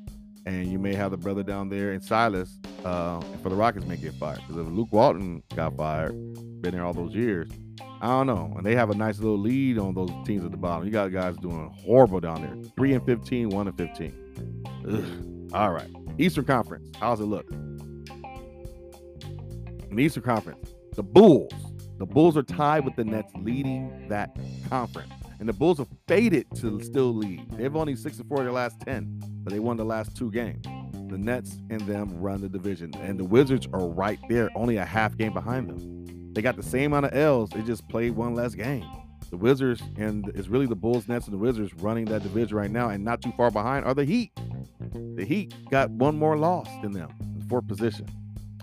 and you may have the brother down there in Silas uh, for the Rockets may get fired because if Luke Walton got fired, been there all those years, I don't know. And they have a nice little lead on those teams at the bottom. You got guys doing horrible down there, three and 15, one and 15. Ugh. All right, Eastern Conference, how's it look? In the Eastern Conference, the Bulls the Bulls are tied with the Nets leading that conference. And the Bulls have faded to still lead. They've only six and four in their last 10, but they won the last two games. The Nets and them run the division. And the Wizards are right there, only a half game behind them. They got the same amount of L's. They just played one less game. The Wizards and it's really the Bulls, Nets, and the Wizards running that division right now, and not too far behind are the Heat. The Heat got one more loss than them, in fourth position.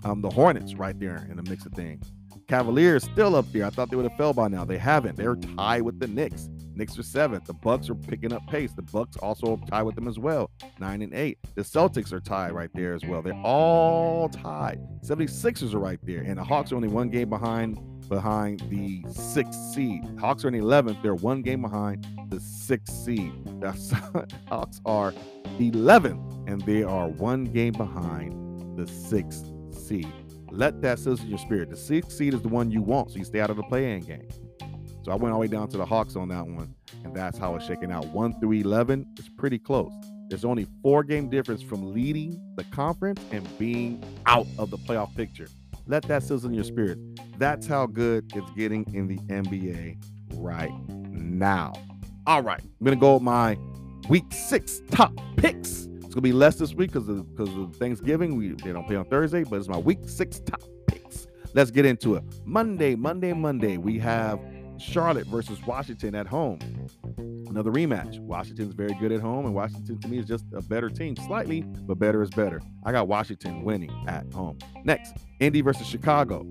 Um, the Hornets right there in the mix of things. Cavaliers still up there. I thought they would have fell by now. They haven't. They're tied with the Knicks. Knicks are seventh. The Bucks are picking up pace. The Bucks also tied with them as well, nine and eight. The Celtics are tied right there as well. They're all tied. 76ers are right there, and the Hawks are only one game behind behind the sixth seed. Hawks are in 11th. They're one game behind the sixth seed. The Hawks are 11th, and they are one game behind the sixth seed. Let that sizzle in your spirit. The sixth seed is the one you want, so you stay out of the play-in game. So I went all the way down to the Hawks on that one, and that's how it's shaking out. One through 11 is pretty close. There's only four game difference from leading the conference and being out of the playoff picture. Let that sizzle in your spirit. That's how good it's getting in the NBA right now. All right, I'm gonna go with my week six top picks. It's gonna be less this week because of because of Thanksgiving. We they don't play on Thursday, but it's my week six top picks. Let's get into it. Monday, Monday, Monday. We have Charlotte versus Washington at home. Another rematch. Washington's very good at home, and Washington to me is just a better team, slightly, but better is better. I got Washington winning at home. Next, Indy versus Chicago.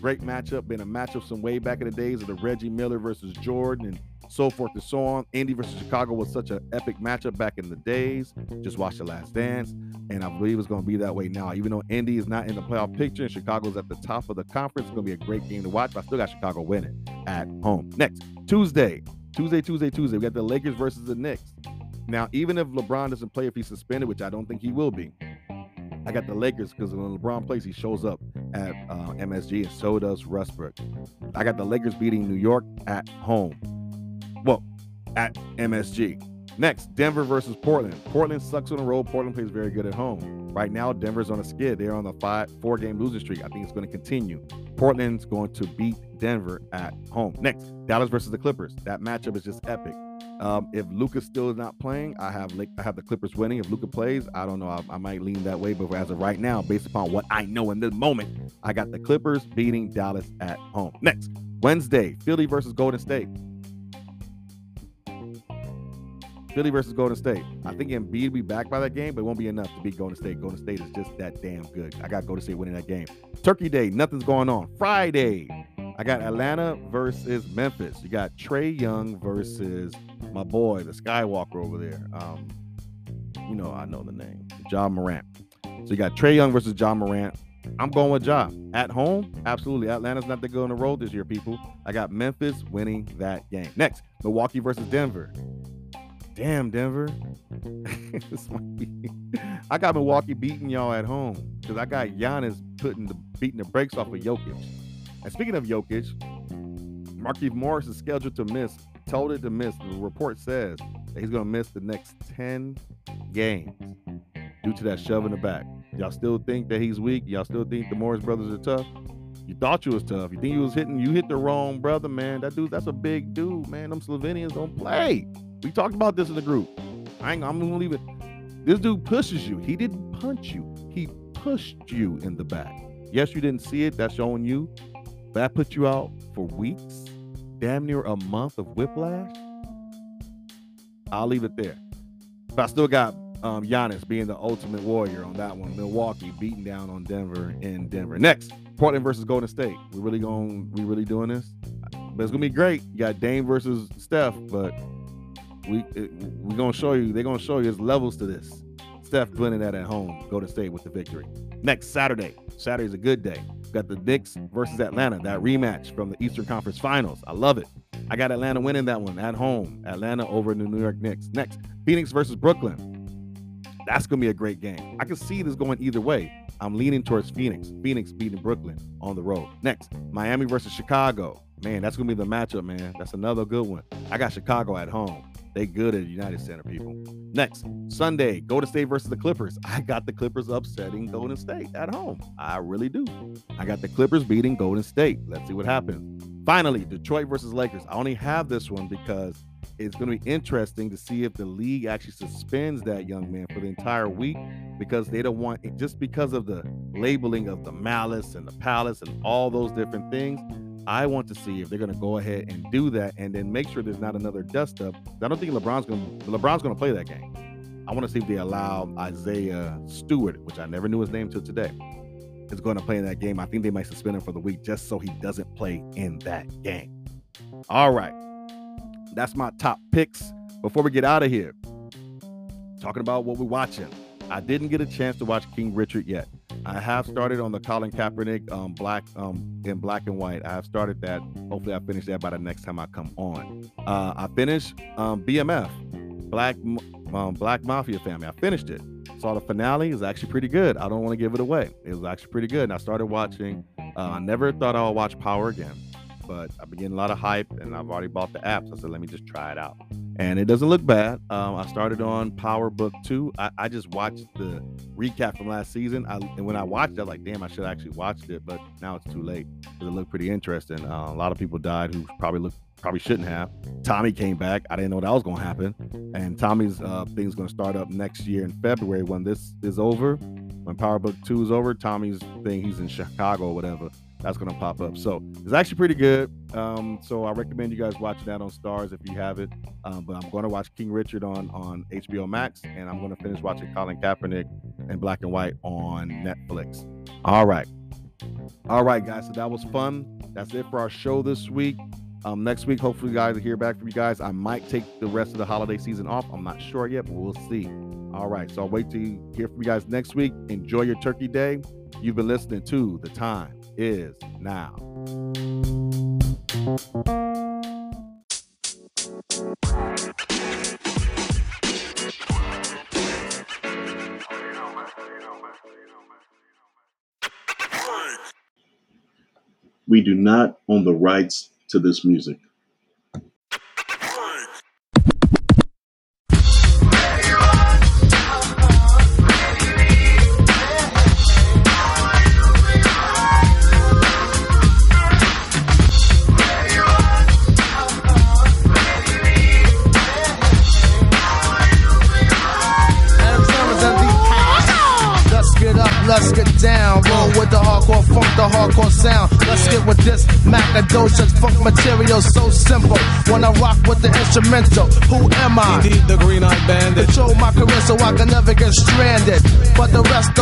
Great matchup. Been a matchup some way back in the days of the Reggie Miller versus Jordan and so forth and so on. Indy versus Chicago was such an epic matchup back in the days. Just watch the last dance. And I believe it's going to be that way now. Even though Indy is not in the playoff picture and Chicago's at the top of the conference, it's going to be a great game to watch. But I still got Chicago winning at home. Next, Tuesday. Tuesday, Tuesday, Tuesday. We got the Lakers versus the Knicks. Now, even if LeBron doesn't play if he's suspended, which I don't think he will be, I got the Lakers because when LeBron plays, he shows up at uh, MSG, and so does Westbrook. I got the Lakers beating New York at home. Well, at MSG. Next, Denver versus Portland. Portland sucks on the road. Portland plays very good at home. Right now, Denver's on a skid. They're on the five, four game losing streak. I think it's going to continue. Portland's going to beat Denver at home. Next, Dallas versus the Clippers. That matchup is just epic. Um, if Luka still is not playing, I have I have the Clippers winning. If Luka plays, I don't know. I, I, might lean that way, but as of right now, based upon what I know in this moment, I got the Clippers beating Dallas at home. Next, Wednesday, Philly versus Golden State. Philly versus Golden State. I think Embiid will be back by that game, but it won't be enough to beat Golden State. Golden State is just that damn good. I got Golden State winning that game. Turkey Day, nothing's going on. Friday, I got Atlanta versus Memphis. You got Trae Young versus my boy, the Skywalker over there. Um, you know, I know the name, John Morant. So you got Trae Young versus John Morant. I'm going with John At home, absolutely. Atlanta's not that good on the road this year, people. I got Memphis winning that game. Next, Milwaukee versus Denver. Damn, Denver. I got Milwaukee beating y'all at home because I got Giannis putting the beating the brakes off of Jokic. And speaking of Jokic, Markieff Morris is scheduled to miss, told it to miss. The report says that he's going to miss the next 10 games due to that shove in the back. Y'all still think that he's weak? Y'all still think the Morris brothers are tough? You thought you was tough. You think you was hitting, you hit the wrong brother, man. That dude, that's a big dude, man. Them Slovenians don't play. We talked about this in the group. I ain't, I'm gonna leave it. This dude pushes you. He didn't punch you. He pushed you in the back. Yes, you didn't see it. That's showing you. That put you out for weeks, damn near a month of whiplash. I'll leave it there. But I still got um, Giannis being the ultimate warrior on that one. Milwaukee beating down on Denver in Denver. Next, Portland versus Golden State. We really going? We really doing this? But it's gonna be great. You got Dame versus Steph, but we we gonna show you. They're gonna show you there's levels to this. Steph winning that at home. Golden State with the victory. Next Saturday. Saturday's a good day. Got the Knicks versus Atlanta. That rematch from the Eastern Conference Finals. I love it. I got Atlanta winning that one at home. Atlanta over the New York Knicks. Next, Phoenix versus Brooklyn. That's gonna be a great game. I can see this going either way. I'm leaning towards Phoenix. Phoenix beating Brooklyn on the road. Next, Miami versus Chicago. Man, that's gonna be the matchup, man. That's another good one. I got Chicago at home. They good at United Center, people. Next, Sunday, Golden State versus the Clippers. I got the Clippers upsetting Golden State at home. I really do. I got the Clippers beating Golden State. Let's see what happens. Finally, Detroit versus Lakers. I only have this one because it's going to be interesting to see if the league actually suspends that young man for the entire week because they don't want it just because of the labeling of the malice and the palace and all those different things I want to see if they're going to go ahead and do that, and then make sure there's not another dust up. I don't think LeBron's going. to LeBron's going to play that game. I want to see if they allow Isaiah Stewart, which I never knew his name till today, is going to play in that game. I think they might suspend him for the week just so he doesn't play in that game. All right. that's my top picks. Before we get out of here, talking about what we're watching. I didn't get a chance to watch King Richard yet. I have started on the Colin Kaepernick um, black um, in black and white. I have started that. Hopefully, I finish that by the next time I come on. Uh, I finished um, BMF, Black um, Black Mafia Family. I finished it. Saw the finale. It was actually pretty good. I don't want to give it away. It was actually pretty good. And I started watching. Uh, I never thought I would watch Power again, but I've been getting a lot of hype, and I've already bought the app. So I said, let me just try it out and it doesn't look bad. Um, I started on Power Book Two. I, I, just watched the recap from last season, I, and when I watched it, I was like, "Damn, I should have actually watched it," but now it's too late it looked pretty interesting. Uh, a lot of people died who probably looked probably shouldn't have. Tommy came back. I didn't know that was going to happen, and Tommy's uh, thing's going to start up next year in February when this is over. When Power Book Two is over, Tommy's thing, he's in Chicago or whatever that's going to pop up. So it's actually pretty good. Um, so I recommend you guys watching that on Starz if you have it. Um, but I'm going to watch King Richard on on HBO Max, and I'm going to finish watching Colin Kaepernick in black and white on Netflix. All right, all right, guys. So that was fun. That's it for our show this week. Um, next week, hopefully, you guys will hear back from you guys. I might take the rest of the holiday season off. I'm not sure yet, but we'll see. All right, so I'll wait to hear from you guys next week. Enjoy your turkey day. You've been listening to The Time is now. We do not own the rights to this music.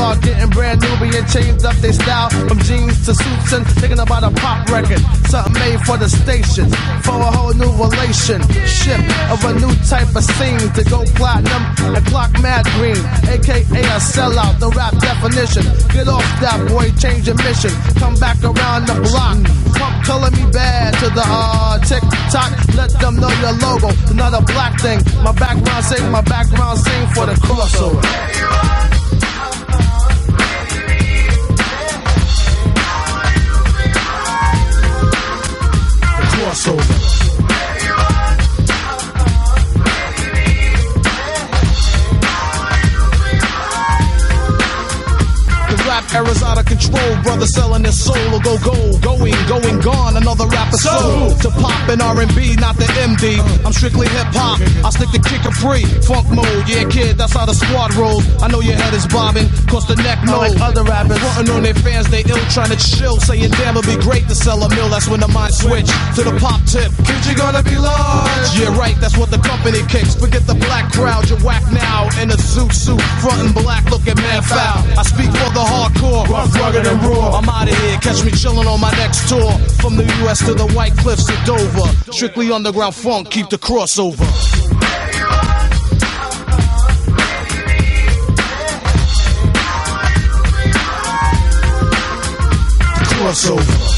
The getting brand new, being changed up their style from jeans to suits and thinking about a pop record. Something made for the station, for a whole new relationship of a new type of scene to go platinum and clock mad green, aka a sellout. The rap definition. Get off that boy, change your mission. Come back around the block. Pump color me bad to the uh, tick tock. Let them know your logo. Another black thing. My background sing, my background sing for the crossover. Crossover. Era's out of control, brother selling his soul will go gold. Going, going, gone, another rapper soul. To pop and R&B, not the MD. I'm strictly hip hop. I stick to kick a free, funk mode. Yeah, kid, that's how the squad rolls. I know your head is bobbing, cause the neck no. Like other rappers, frontin' on their fans, they ill trying to chill. Saying damn, it'll be great to sell a mill. That's when the mind switch to the pop tip. Kid, you gonna be large. Yeah, right, that's what the company kicks. Forget the black crowd, you're whack now. In a zoot suit, frontin' black, looking man foul. I speak for the hardcore hardcore, rough, rugged, and raw. I'm out of here, catch me chillin' on my next tour. From the US to the White Cliffs of Dover. Strictly underground funk, keep the crossover. crossover.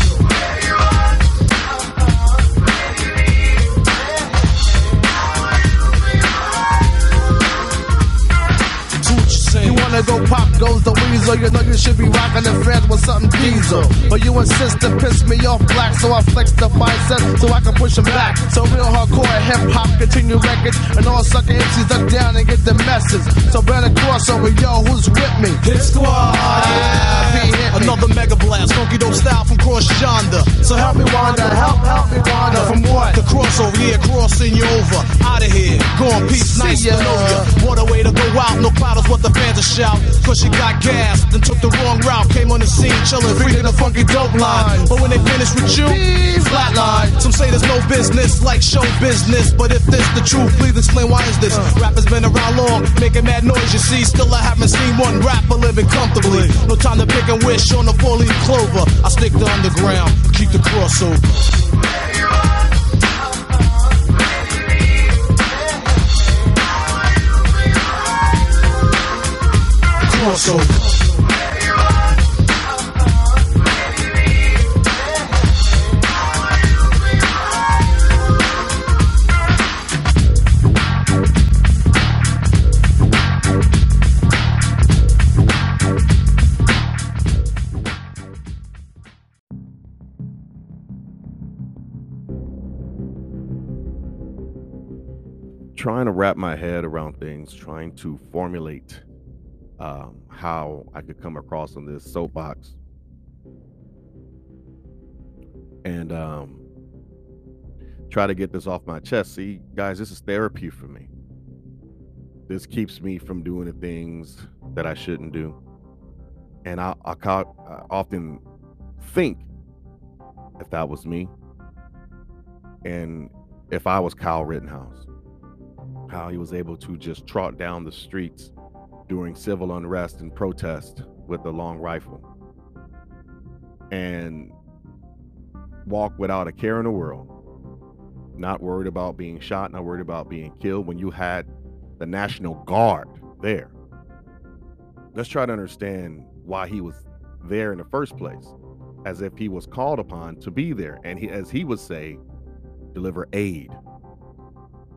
The. You know you should be rocking the fans with something diesel. But you insist to piss me off black, so I flex the bicep so I can push them back. So real hardcore hip hop continue records, and all sucker MCs duck down and get the message. So burn a crossover, yo, who's with me? Hit squad, yeah. Another mega blast, funky dope style from cross yonder. So help me wander, help, help me wander. From what? The crossover, yeah, crossing you over. Out of here, go on, peace, nice to know ya. What a way to go out, no is what the fans are shout. Cause she got gas, then took the wrong route. Came on the scene, chillin', breathing a funky dope line. But when they finish with you, flatline. Some say there's no business like show business, but if this the truth, please explain why is this? Uh. Rappers been around long, making mad noise. You see, still I haven't seen one rapper living comfortably. No time to pick and wish on a four-leaf clover. I stick to underground, keep the crossover. crossover. Trying to wrap my head around things, trying to formulate um, how I could come across on this soapbox. And um, try to get this off my chest. See, guys, this is therapy for me. This keeps me from doing the things that I shouldn't do. And I, I, I often think if that was me and if I was Kyle Rittenhouse how he was able to just trot down the streets during civil unrest and protest with a long rifle and walk without a care in the world, not worried about being shot, not worried about being killed when you had the National Guard there. Let's try to understand why he was there in the first place, as if he was called upon to be there, and he, as he would say, deliver aid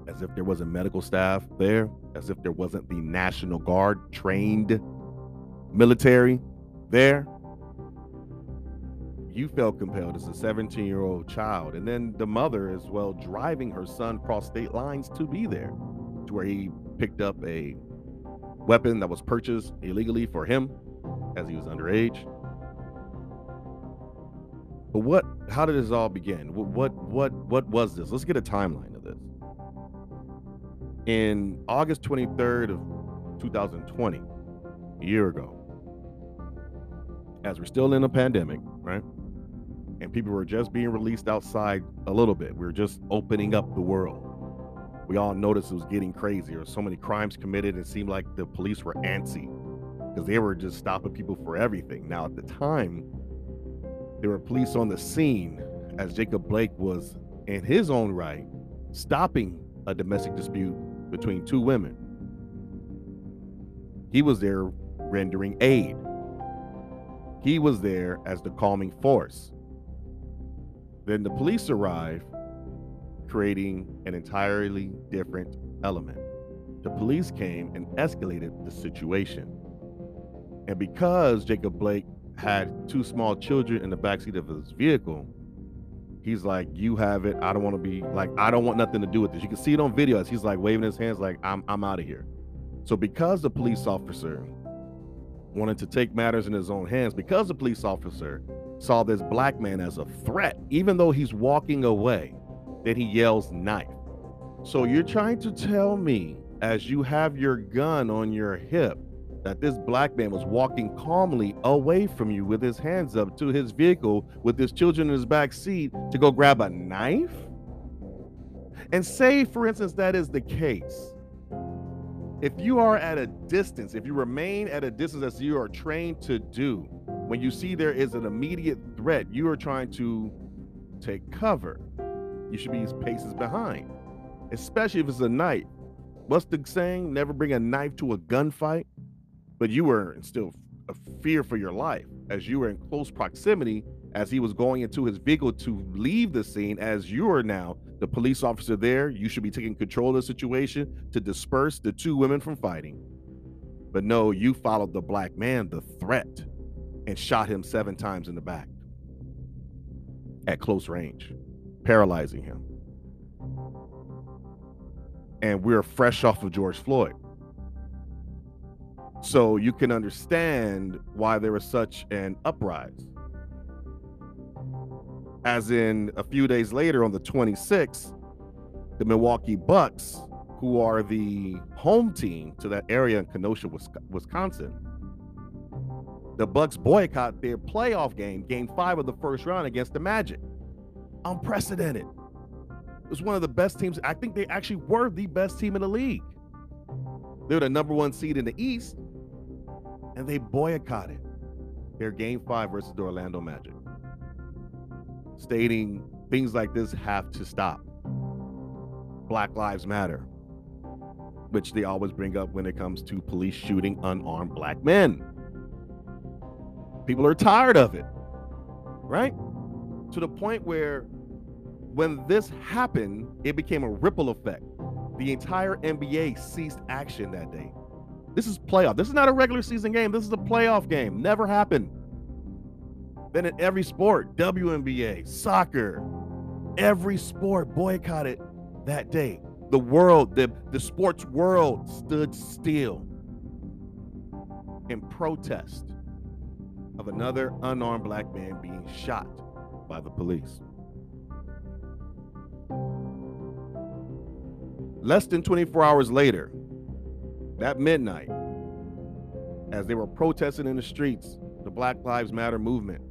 as if there wasn't medical staff there, as if there wasn't the National Guard trained military there. You felt compelled as a 17 year old child, and then the mother as well driving her son across state lines to be there, to where he picked up a weapon that was purchased illegally for him as he was underage. But what? How did this all begin? What? What? What, what was this? Let's get a timeline in August 23rd of 2020, a year ago, as we're still in a pandemic, right? And people were just being released outside a little bit. We were just opening up the world. We all noticed it was getting crazy. There were so many crimes committed. It seemed like the police were antsy because they were just stopping people for everything. Now, at the time, there were police on the scene as Jacob Blake was, in his own right, stopping a domestic dispute between two women. He was there rendering aid. He was there as the calming force. Then the police arrive, creating an entirely different element. The police came and escalated the situation. And because Jacob Blake had two small children in the backseat of his vehicle, he's like, "You have it. I don't want to be like, I don't want nothing to do with this." You can see it on video as he's like waving his hands, like, "I'm I'm out of here." So because the police officer wanted to take matters in his own hands, because the police officer saw this black man as a threat, even though he's walking away, then he yells knife. So you're trying to tell me as you have your gun on your hip that this black man was walking calmly away from you with his hands up to his vehicle with his children in his back seat to go grab a knife? And say, for instance, that is the case. If you are at a distance, if you remain at a distance as you are trained to do, when you see there is an immediate threat, you are trying to take cover. You should be paces behind, especially if it's a knife. What's the saying? Never bring a knife to a gunfight but you were still a fear for your life as you were in close proximity as he was going into his vehicle to leave the scene as you are now the police officer there you should be taking control of the situation to disperse the two women from fighting. But no you followed the black man the threat and shot him seven times in the back. At close range paralyzing him. And we're fresh off of george floyd so you can understand why there was such an uprise. As in, a few days later on the 26th, the Milwaukee Bucks, who are the home team to that area in Kenosha, Wisconsin, the Bucks boycott their playoff game, game five of the first round against the Magic. Unprecedented. It was one of the best teams. I think they actually were the best team in the league. They're the number one seed in the East, and they boycotted their game five versus the Orlando Magic, stating things like this have to stop. Black Lives Matter, which they always bring up when it comes to police shooting unarmed black men. People are tired of it, right? To the point where when this happened, it became a ripple effect. The entire NBA ceased action that day. This is playoff. This is not a regular season game. This is a playoff game. Never happened. Then in every sport, WNBA, soccer, every sport boycotted that day. The world, the, the sports world stood still in protest of another unarmed black man being shot by the police. Less than 24 hours later, that midnight, as they were protesting in the streets, the Black Lives Matter movement,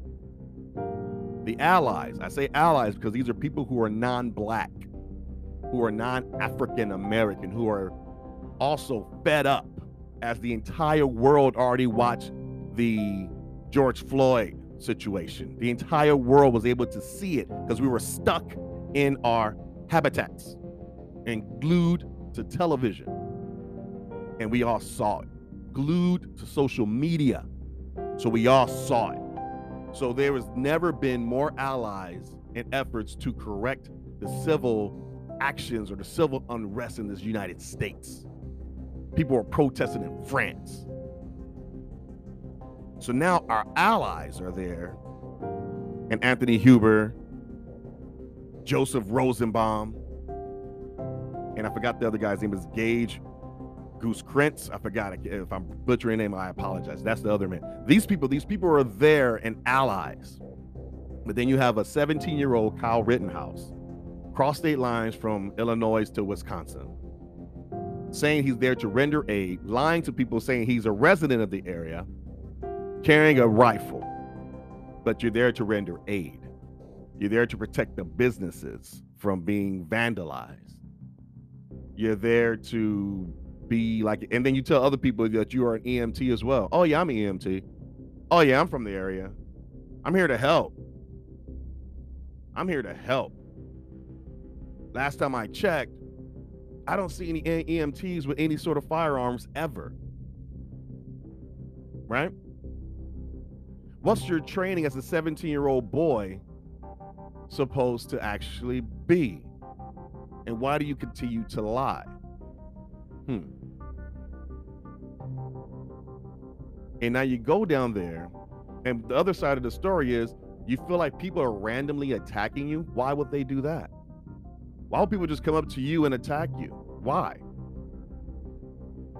the allies, I say allies because these are people who are non black, who are non African American, who are also fed up as the entire world already watched the George Floyd situation. The entire world was able to see it because we were stuck in our habitats and glued to television. And we all saw it, glued to social media. So we all saw it. So there has never been more allies in efforts to correct the civil actions or the civil unrest in this United States. People are protesting in France. So now our allies are there, and Anthony Huber, Joseph Rosenbaum, and I forgot the other guy's name is Gaige Goose Krentz. I forgot if I'm butchering name. I apologize. That's the other man. These people, these people are there and allies. But then you have a 17 year old Kyle Rittenhouse cross state lines from Illinois to Wisconsin, saying he's there to render aid, lying to people saying he's a resident of the area, carrying a rifle. But you're there to render aid. You're there to protect the businesses from being vandalized. You're there to be like, and then you tell other people that you are an EMT as well. Oh, yeah, I'm an EMT. Oh, yeah, I'm from the area. I'm here to help. I'm here to help. Last time I checked, I don't see any EMTs with any sort of firearms ever. Right? What's your training as a 17 year old boy supposed to actually be? And why do you continue to lie? Hmm. And now you go down there, and the other side of the story is you feel like people are randomly attacking you. Why would they do that? Why would people just come up to you and attack you? Why?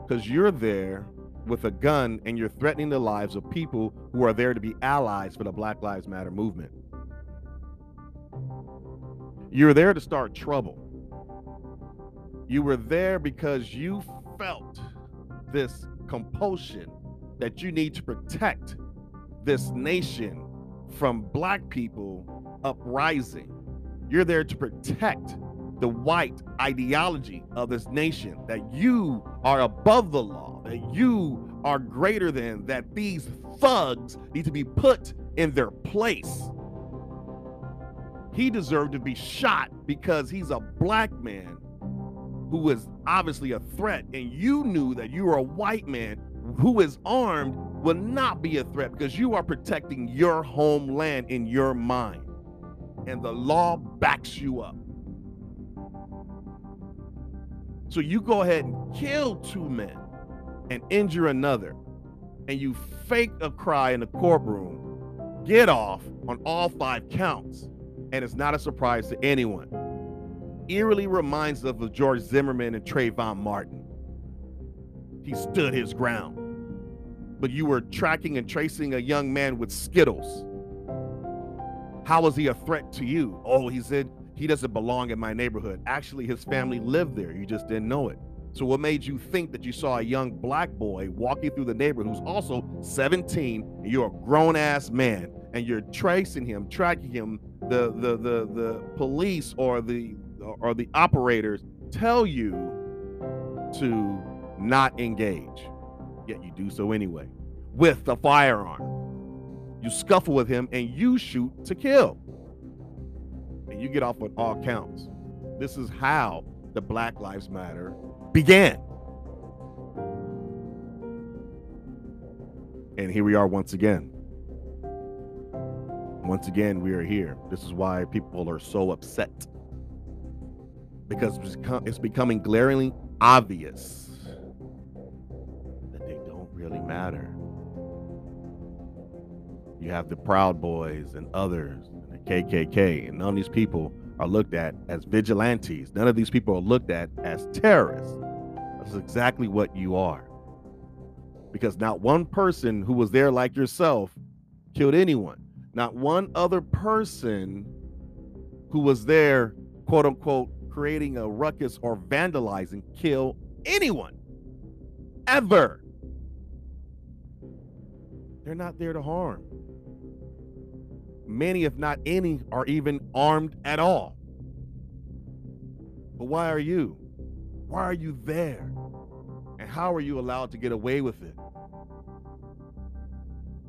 Because you're there with a gun and you're threatening the lives of people who are there to be allies for the Black Lives Matter movement. You're there to start trouble. You were there because you felt this compulsion that you need to protect this nation from black people uprising. You're there to protect the white ideology of this nation that you are above the law, that you are greater than, that these thugs need to be put in their place. He deserved to be shot because he's a black man who is obviously a threat, and you knew that you were a white man who is armed will not be a threat because you are protecting your homeland in your mind. And the law backs you up. So you go ahead and kill two men and injure another, and you fake a cry in the courtroom, get off on all five counts, and it's not a surprise to anyone eerily reminds us of George Zimmerman and Trayvon Martin. He stood his ground. But you were tracking and tracing a young man with Skittles. How was he a threat to you? Oh, he said he doesn't belong in my neighborhood. Actually, his family lived there. You just didn't know it. So, what made you think that you saw a young black boy walking through the neighborhood who's also 17 and you're a grown ass man and you're tracing him, tracking him? The, the the the police or the or the operators tell you to not engage, yet you do so anyway with the firearm. You scuffle with him and you shoot to kill. And you get off on all counts. This is how the Black Lives Matter began. And here we are once again. Once again, we are here. This is why people are so upset because it's, becoming glaringly obvious that they don't really matter. You have the Proud Boys and others, and the KKK, and none of these people are looked at as vigilantes. None of these people are looked at as terrorists. That's exactly what you are. Because not one person who was there like yourself killed anyone. Not one other person who was there, quote unquote, creating a ruckus or vandalizing kill anyone ever. They're not there to harm. Many, if not any, are even armed at all. But why are you? Why are you there? And how are you allowed to get away with it?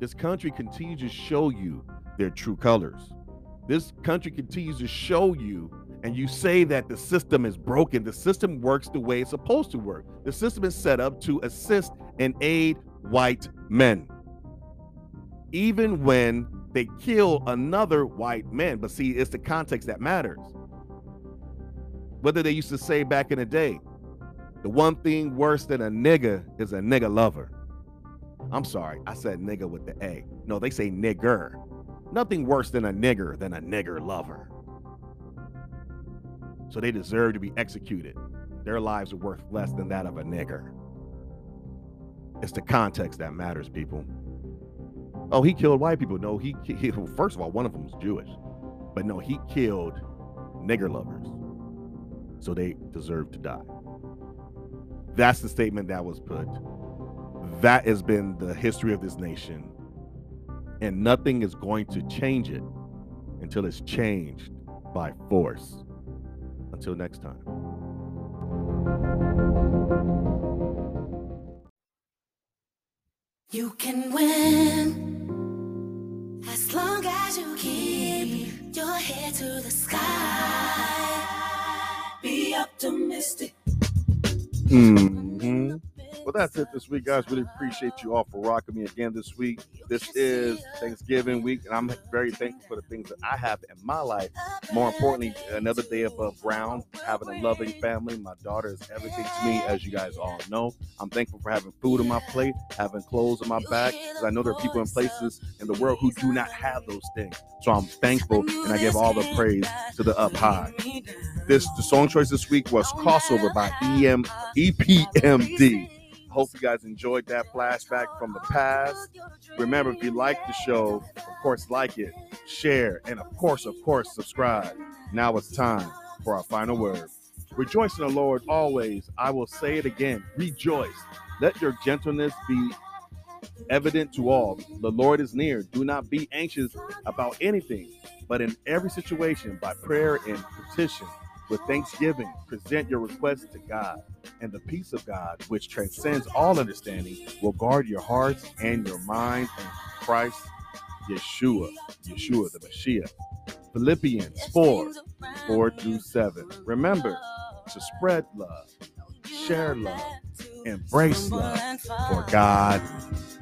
This country continues to show you their true colors. This country continues to show you, and you say that the system is broken. The system works the way it's supposed to work. The system is set up to assist and aid white men. Even when they kill another white man. But see, it's the context that matters. Whether they used to say back in the day, the one thing worse than a nigga is a nigga lover. I'm sorry, I said nigga with the A. No, they say nigger. Nothing worse than a nigger than a nigger lover. So they deserve to be executed. Their lives are worth less than that of a nigger. It's the context that matters, people. Oh, he killed white people. No, he, he first of all, one of them was Jewish. But no, he killed nigger lovers. So they deserve to die. That's the statement that was put. That has been the history of this nation. And nothing is going to change it until it's changed by force. Until next time. You can win as long as you keep your head to the sky. Be optimistic. Mm-hmm. Well, that's it this week, guys. Really appreciate you all for rocking me again this week. This is Thanksgiving week, and I'm very thankful for the things that I have in my life. More importantly, another day above ground, having a loving family. My daughter is everything to me, as you guys all know. I'm thankful for having food on my plate, having clothes on my back, because I know there are people in places in the world who do not have those things. So I'm thankful, and I give all the praise to the up high. This the song choice this week was "Crossover" by EM EPMD hope you guys enjoyed that flashback from the past. Remember, if you like the show, of course, like it, share, and of course, of course, subscribe. Now it's time for our final word. Rejoice in the Lord always. I will say it again. Rejoice. Let your gentleness be evident to all. The Lord is near. Do not be anxious about anything, but in every situation, by prayer and petition, with thanksgiving, present your requests to God, and the peace of God, which transcends all understanding, will guard your hearts and your minds in Christ Yeshua, Yeshua the Messiah. Philippians 4 4 through 7. Remember to spread love, share love, embrace love, for God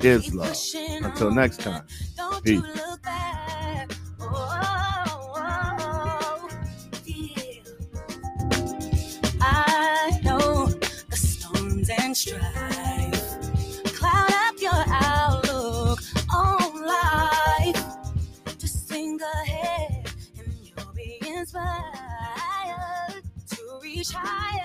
is love. Until next time, peace. And strife cloud up your outlook on life. Just think ahead and you'll be inspired to reach higher higher.